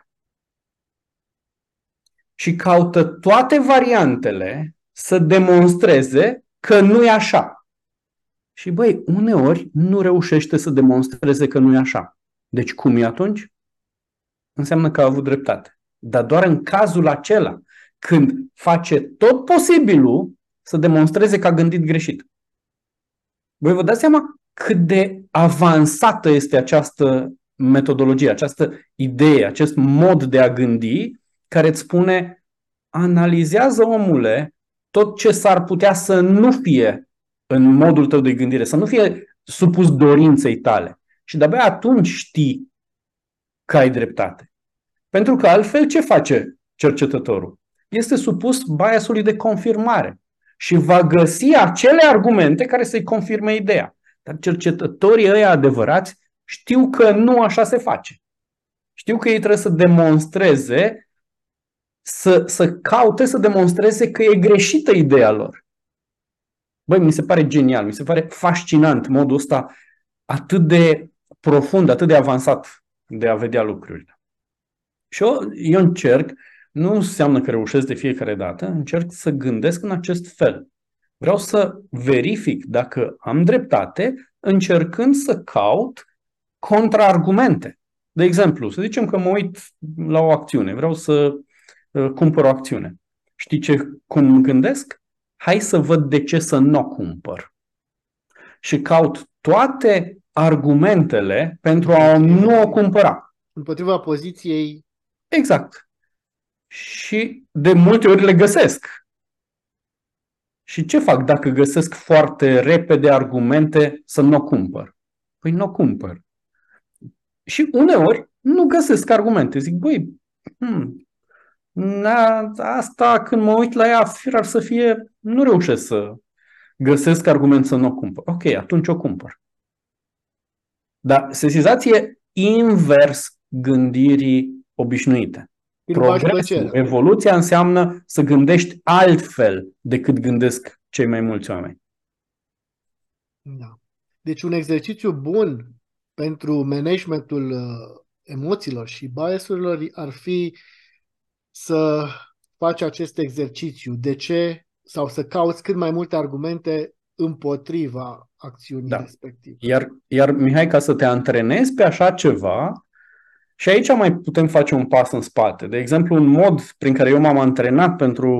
Și caută toate variantele să demonstreze că nu e așa. Și băi, uneori nu reușește să demonstreze că nu e așa. Deci cum e atunci? înseamnă că a avut dreptate. Dar doar în cazul acela, când face tot posibilul să demonstreze că a gândit greșit. Voi vă dați seama cât de avansată este această metodologie, această idee, acest mod de a gândi care îți spune analizează omule tot ce s-ar putea să nu fie în modul tău de gândire, să nu fie supus dorinței tale. Și de-abia atunci știi că ai dreptate. Pentru că altfel ce face cercetătorul? Este supus biasului de confirmare și va găsi acele argumente care să-i confirme ideea. Dar cercetătorii ăia adevărați știu că nu așa se face. Știu că ei trebuie să demonstreze, să, să caute să demonstreze că e greșită ideea lor. Băi, mi se pare genial, mi se pare fascinant modul ăsta atât de profund, atât de avansat de a vedea lucrurile. Și eu, eu încerc, nu înseamnă că reușesc de fiecare dată, încerc să gândesc în acest fel. Vreau să verific dacă am dreptate, încercând să caut contraargumente. De exemplu, să zicem că mă uit la o acțiune, vreau să uh, cumpăr o acțiune. Știi ce, cum gândesc? Hai să văd de ce să nu o cumpăr. Și caut toate argumentele pentru a nu o cumpăra. Împotriva poziției Exact. Și de multe ori le găsesc. Și ce fac dacă găsesc foarte repede argumente să nu o cumpăr? Păi nu o cumpăr. Și uneori nu găsesc argumente. Zic, băi, hmm, na, asta când mă uit la ea, firar să fie, nu reușesc să găsesc argument să nu o cumpăr. Ok, atunci o cumpăr. Dar sesizație invers gândirii obișnuite. Progresul, evoluția înseamnă să gândești altfel decât gândesc cei mai mulți oameni. Da. Deci un exercițiu bun pentru managementul uh, emoțiilor și biasurilor ar fi să faci acest exercițiu. De ce? Sau să cauți cât mai multe argumente împotriva acțiunii da. respective. Iar, iar, Mihai, ca să te antrenezi pe așa ceva, și aici mai putem face un pas în spate. De exemplu, un mod prin care eu m-am antrenat pentru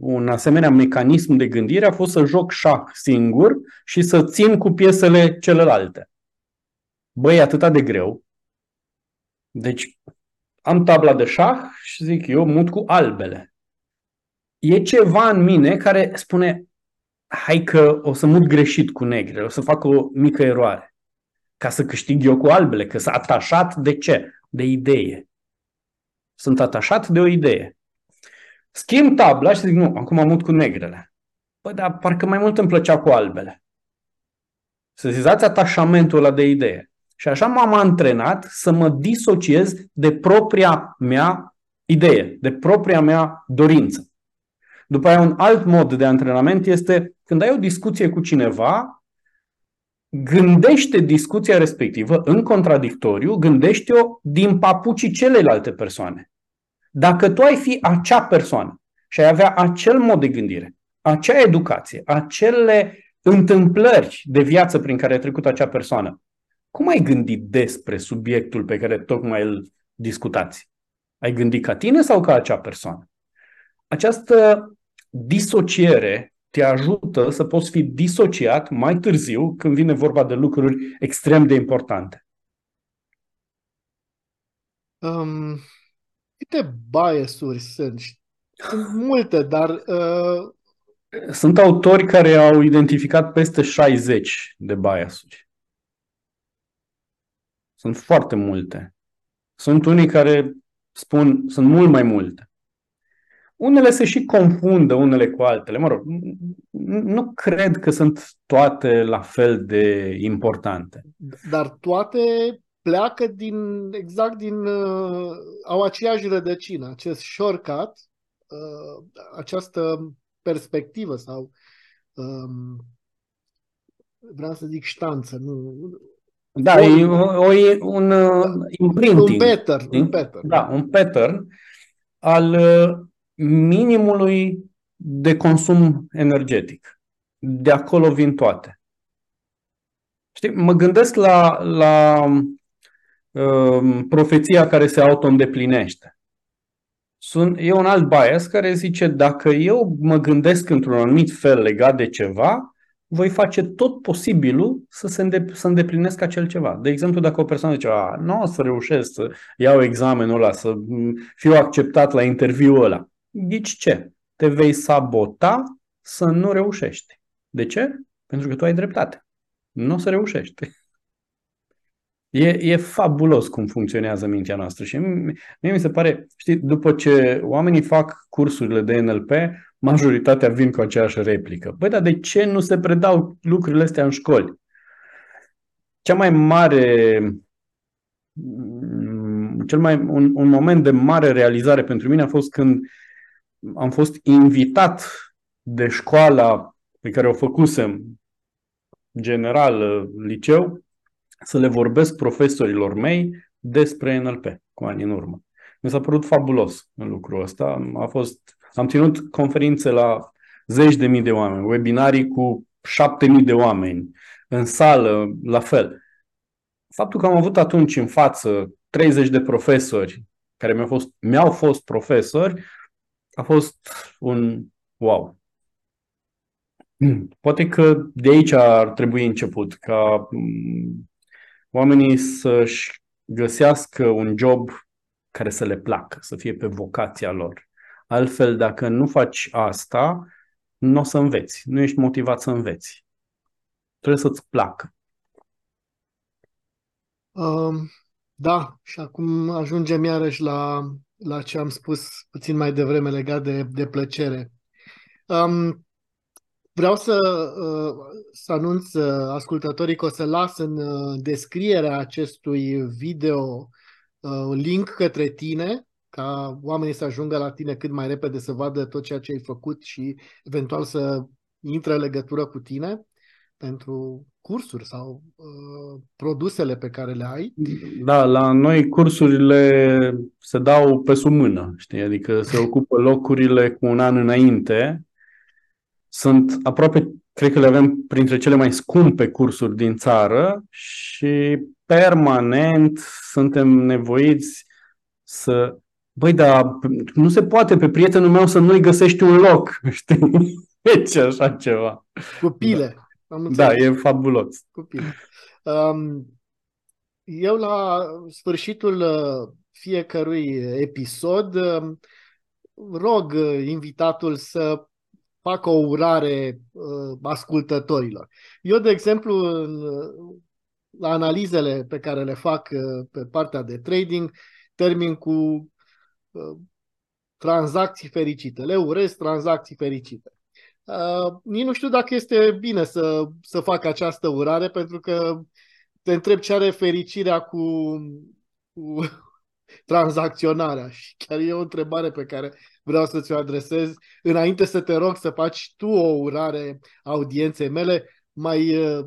un asemenea mecanism de gândire a fost să joc șah singur și să țin cu piesele celelalte. Băi, e atâta de greu. Deci, am tabla de șah și zic eu mut cu albele. E ceva în mine care spune hai că o să mut greșit cu negre, o să fac o mică eroare ca să câștig eu cu albele, că s-a atașat de ce? de idee. Sunt atașat de o idee. Schimb tabla și zic, nu, acum am mut cu negrele. Păi, dar parcă mai mult îmi plăcea cu albele. Sesizați atașamentul ăla de idee. Și așa m-am antrenat să mă disociez de propria mea idee, de propria mea dorință. După aia, un alt mod de antrenament este când ai o discuție cu cineva, gândește discuția respectivă în contradictoriu, gândește-o din papucii celelalte persoane. Dacă tu ai fi acea persoană și ai avea acel mod de gândire, acea educație, acele întâmplări de viață prin care a trecut acea persoană, cum ai gândit despre subiectul pe care tocmai îl discutați? Ai gândit ca tine sau ca acea persoană? Această disociere te ajută să poți fi disociat mai târziu când vine vorba de lucruri extrem de importante. Um, câte biasuri sunt? Sunt multe, dar... Uh... Sunt autori care au identificat peste 60 de biasuri. Sunt foarte multe. Sunt unii care spun, sunt mult mai multe. Unele se și confundă unele cu altele. Mă rog, nu cred că sunt toate la fel de importante. Dar toate pleacă din exact din uh, au aceeași rădăcină, acest shortcut, uh, această perspectivă sau um, vreau să zic ștanță, nu da, e, o, e un uh, imprinting. Un pattern, un pattern. Da, un pattern al uh, minimului de consum energetic. De acolo vin toate. Știi, mă gândesc la, la uh, profeția care se auto-îndeplinește. Sunt, e un alt bias care zice dacă eu mă gândesc într-un anumit fel legat de ceva, voi face tot posibilul să, se îndep- să îndeplinesc acel ceva. De exemplu, dacă o persoană zice, A, nu o să reușesc să iau examenul ăla, să fiu acceptat la interviul ăla, ghici ce? Te vei sabota să nu reușești. De ce? Pentru că tu ai dreptate. Nu o să reușești. E, e fabulos cum funcționează mintea noastră și mie mi se pare, știi, după ce oamenii fac cursurile de NLP, majoritatea vin cu aceeași replică. Băi, dar de ce nu se predau lucrurile astea în școli? Cea mai mare, mm, cel mai, un, un moment de mare realizare pentru mine a fost când am fost invitat de școala pe care o făcusem, general, liceu, să le vorbesc profesorilor mei despre NLP cu ani în urmă. Mi s-a părut fabulos în lucrul ăsta. A fost, am ținut conferințe la zeci de mii de oameni, webinarii cu șapte mii de oameni, în sală, la fel. Faptul că am avut atunci în față 30 de profesori care mi-au fost, mi-au fost profesori, a fost un wow. Poate că de aici ar trebui început, ca mm, oamenii să-și găsească un job care să le placă, să fie pe vocația lor. Altfel, dacă nu faci asta, nu o să înveți. Nu ești motivat să înveți. Trebuie să-ți placă. Um, da, și acum ajungem iarăși la, la ce am spus puțin mai devreme legat de, de plăcere. Um, Vreau să, uh, să anunț uh, ascultătorii că o să las în uh, descrierea acestui video link către tine, ca oamenii să ajungă la tine cât mai repede să vadă tot ceea ce ai făcut și eventual să intre în legătură cu tine pentru cursuri sau uh, produsele pe care le ai. Da, la noi cursurile se dau pe sub mână, știi? adică se ocupă locurile cu un an înainte sunt aproape, cred că le avem printre cele mai scumpe cursuri din țară și permanent suntem nevoiți să... Băi, dar nu se poate pe prietenul meu să nu-i găsești un loc, știi? ce așa ceva. Copile. Da, e fabulos. Copile. Um, eu la sfârșitul uh, fiecărui episod um, rog uh, invitatul să facă o urare uh, ascultătorilor. Eu, de exemplu, în, la analizele pe care le fac uh, pe partea de trading, termin cu uh, tranzacții fericite. Le urez tranzacții fericite. Uh, nici nu știu dacă este bine să, să fac această urare, pentru că te întreb ce are fericirea cu, cu tranzacționarea. Și chiar e o întrebare pe care vreau să ți-o adresez. Înainte să te rog să faci tu o urare audienței mele, mai, uh,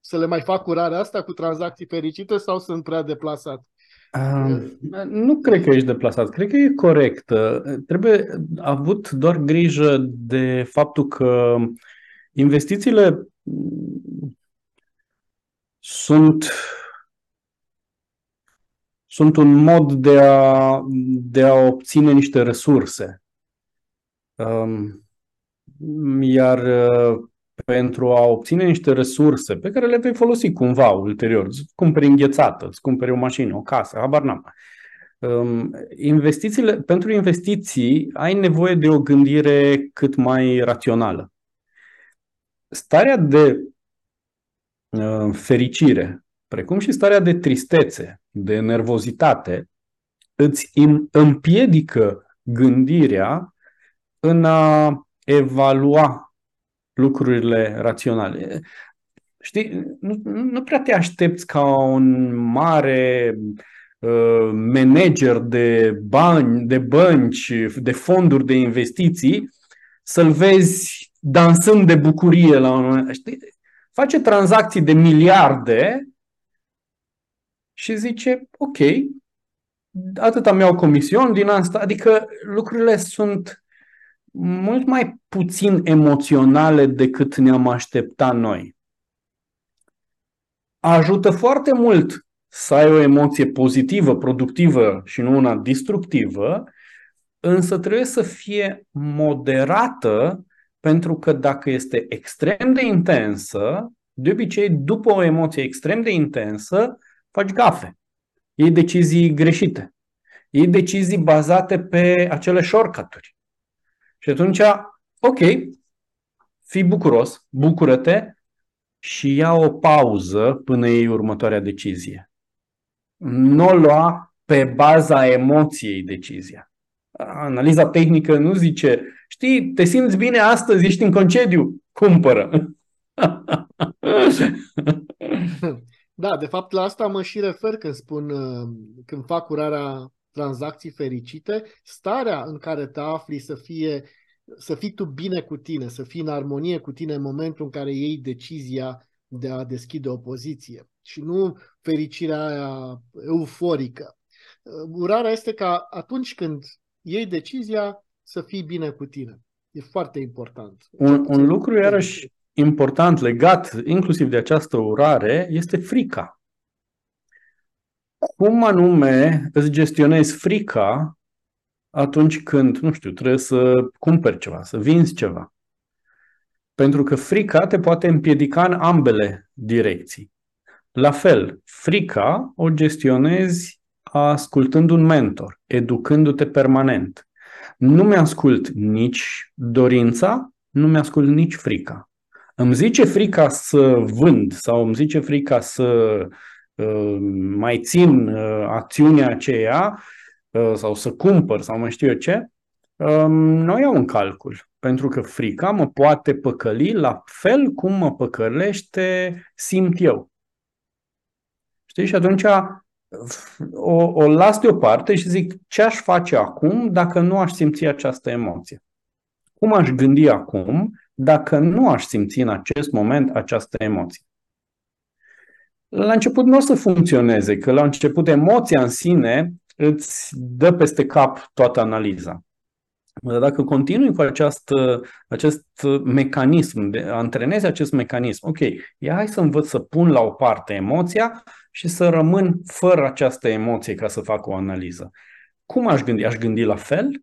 să le mai fac urarea asta cu tranzacții fericite sau sunt prea deplasat? Uh, nu cred că ești deplasat, cred că e corect. Trebuie avut doar grijă de faptul că investițiile sunt sunt un mod de a, de a obține niște resurse. Um, iar uh, pentru a obține niște resurse pe care le vei folosi cumva ulterior, îți cumperi înghețată, îți cumperi o mașină, o casă, habar n-am. Um, investițiile, pentru investiții ai nevoie de o gândire cât mai rațională. Starea de uh, fericire, precum și starea de tristețe, de nervozitate, îți împiedică gândirea în a evalua lucrurile raționale. Știi, nu, nu prea te aștepți ca un mare uh, manager de bani, de bănci, de fonduri de investiții să-l vezi dansând de bucurie la un moment. Știi? Face tranzacții de miliarde și zice, ok, atât am iau comision din asta, adică lucrurile sunt mult mai puțin emoționale decât ne-am aștepta noi. Ajută foarte mult să ai o emoție pozitivă, productivă și nu una destructivă, însă trebuie să fie moderată pentru că dacă este extrem de intensă, de obicei după o emoție extrem de intensă, faci gafe. Iei decizii greșite. Iei decizii bazate pe acele shortcut-uri. Și atunci, ok, fii bucuros, bucură-te și ia o pauză până iei următoarea decizie. Nu o lua pe baza emoției decizia. Analiza tehnică nu zice, știi, te simți bine astăzi, ești în concediu, cumpără. Da, de fapt la asta mă și refer când spun, uh, când fac curarea tranzacții fericite, starea în care te afli să fie să fii tu bine cu tine, să fii în armonie cu tine în momentul în care iei decizia de a deschide o poziție și nu fericirea aia euforică. Urarea este ca atunci când iei decizia să fii bine cu tine. E foarte important. Un, un lucru iarăși important legat inclusiv de această urare este frica cum anume îți gestionezi frica atunci când, nu știu, trebuie să cumperi ceva, să vinzi ceva. Pentru că frica te poate împiedica în ambele direcții. La fel, frica o gestionezi ascultând un mentor, educându-te permanent. Nu mi-ascult nici dorința, nu mi-ascult nici frica. Îmi zice frica să vând sau îmi zice frica să Uh, mai țin uh, acțiunea aceea uh, sau să cumpăr sau mai știu eu ce, um, nu iau în calcul. Pentru că frica mă poate păcăli la fel cum mă păcălește simt eu. Știi? Și atunci o, o las deoparte și zic ce aș face acum dacă nu aș simți această emoție. Cum aș gândi acum dacă nu aș simți în acest moment această emoție? La început nu o să funcționeze, că la început emoția în sine îți dă peste cap toată analiza. Dar dacă continui cu această, acest mecanism, de, antrenezi acest mecanism, ok, ia hai să învăț să pun la o parte emoția și să rămân fără această emoție ca să fac o analiză. Cum aș gândi? Aș gândi la fel?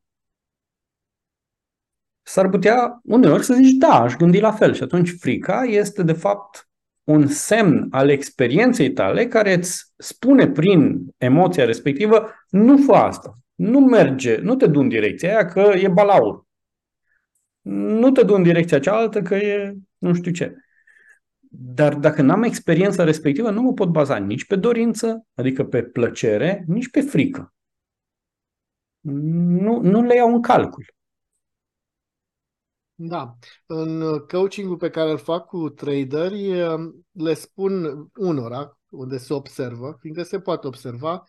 S-ar putea uneori să zici, da, aș gândi la fel. Și atunci frica este de fapt un semn al experienței tale care îți spune prin emoția respectivă, nu fă asta, nu merge, nu te du în direcția aia că e balaur. Nu te du în direcția cealaltă că e nu știu ce. Dar dacă n-am experiența respectivă, nu mă pot baza nici pe dorință, adică pe plăcere, nici pe frică. Nu, nu le iau în calcul. Da. În coachingul pe care îl fac cu traderi, le spun unora, unde se observă, fiindcă se poate observa,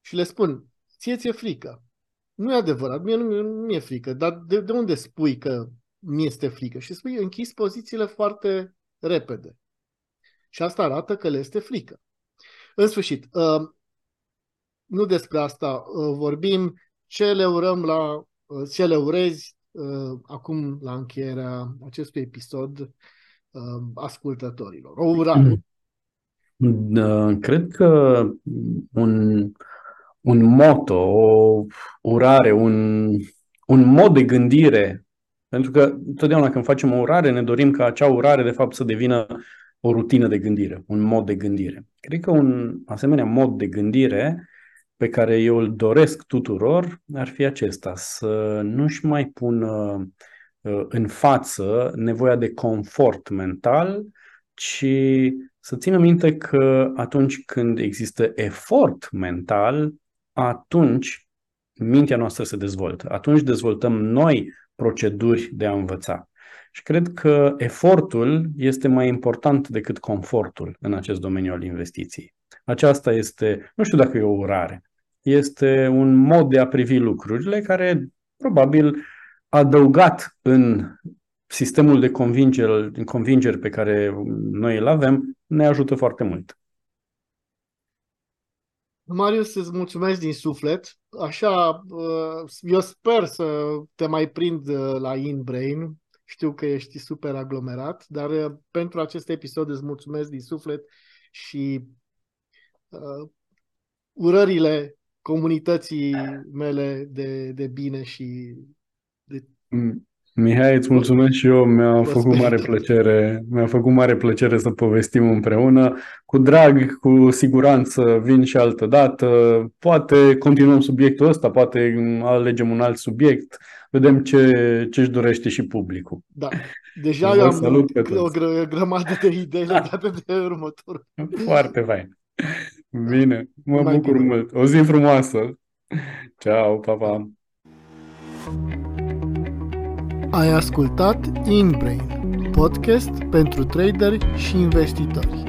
și le spun, ție ți-e frică. Nu e adevărat, mie nu mi-e frică, dar de, de unde spui că mi este frică? Și spui, închis pozițiile foarte repede. Și asta arată că le este frică. În sfârșit, uh, nu despre asta uh, vorbim, ce le urăm la, uh, ce le urezi acum la încheierea acestui episod ascultătorilor. O urare. Da, cred că un, un moto, o urare, un, un mod de gândire, pentru că totdeauna când facem o urare ne dorim ca acea urare de fapt să devină o rutină de gândire, un mod de gândire. Cred că un asemenea mod de gândire pe care eu îl doresc tuturor ar fi acesta, să nu-și mai pună uh, în față nevoia de confort mental, ci să țină minte că atunci când există efort mental, atunci mintea noastră se dezvoltă. Atunci dezvoltăm noi proceduri de a învăța. Și cred că efortul este mai important decât confortul în acest domeniu al investiției. Aceasta este, nu știu dacă e o urare, este un mod de a privi lucrurile care probabil adăugat în sistemul de convingeri, convingeri pe care noi îl avem ne ajută foarte mult. Marius, îți mulțumesc din suflet. Așa, uh, eu sper să te mai prind uh, la InBrain. Știu că ești super aglomerat, dar uh, pentru acest episod îți mulțumesc din suflet și uh, urările comunității mele de, de bine și de mm. Mihai, îți mulțumesc și eu, mi-a făcut mare plăcere, mi-a făcut mare plăcere să povestim împreună. Cu drag, cu siguranță vin și altă dată. Poate continuăm subiectul ăsta, poate alegem un alt subiect, vedem ce ce-și dorește și publicul. Da. Deja eu am o gră, grămadă de idei legate de următor. Foarte fain. Bine, mă Mai bucur bine. mult. O zi frumoasă. Ciao, pa, pa. Ai ascultat InBrain, podcast pentru traderi și investitori.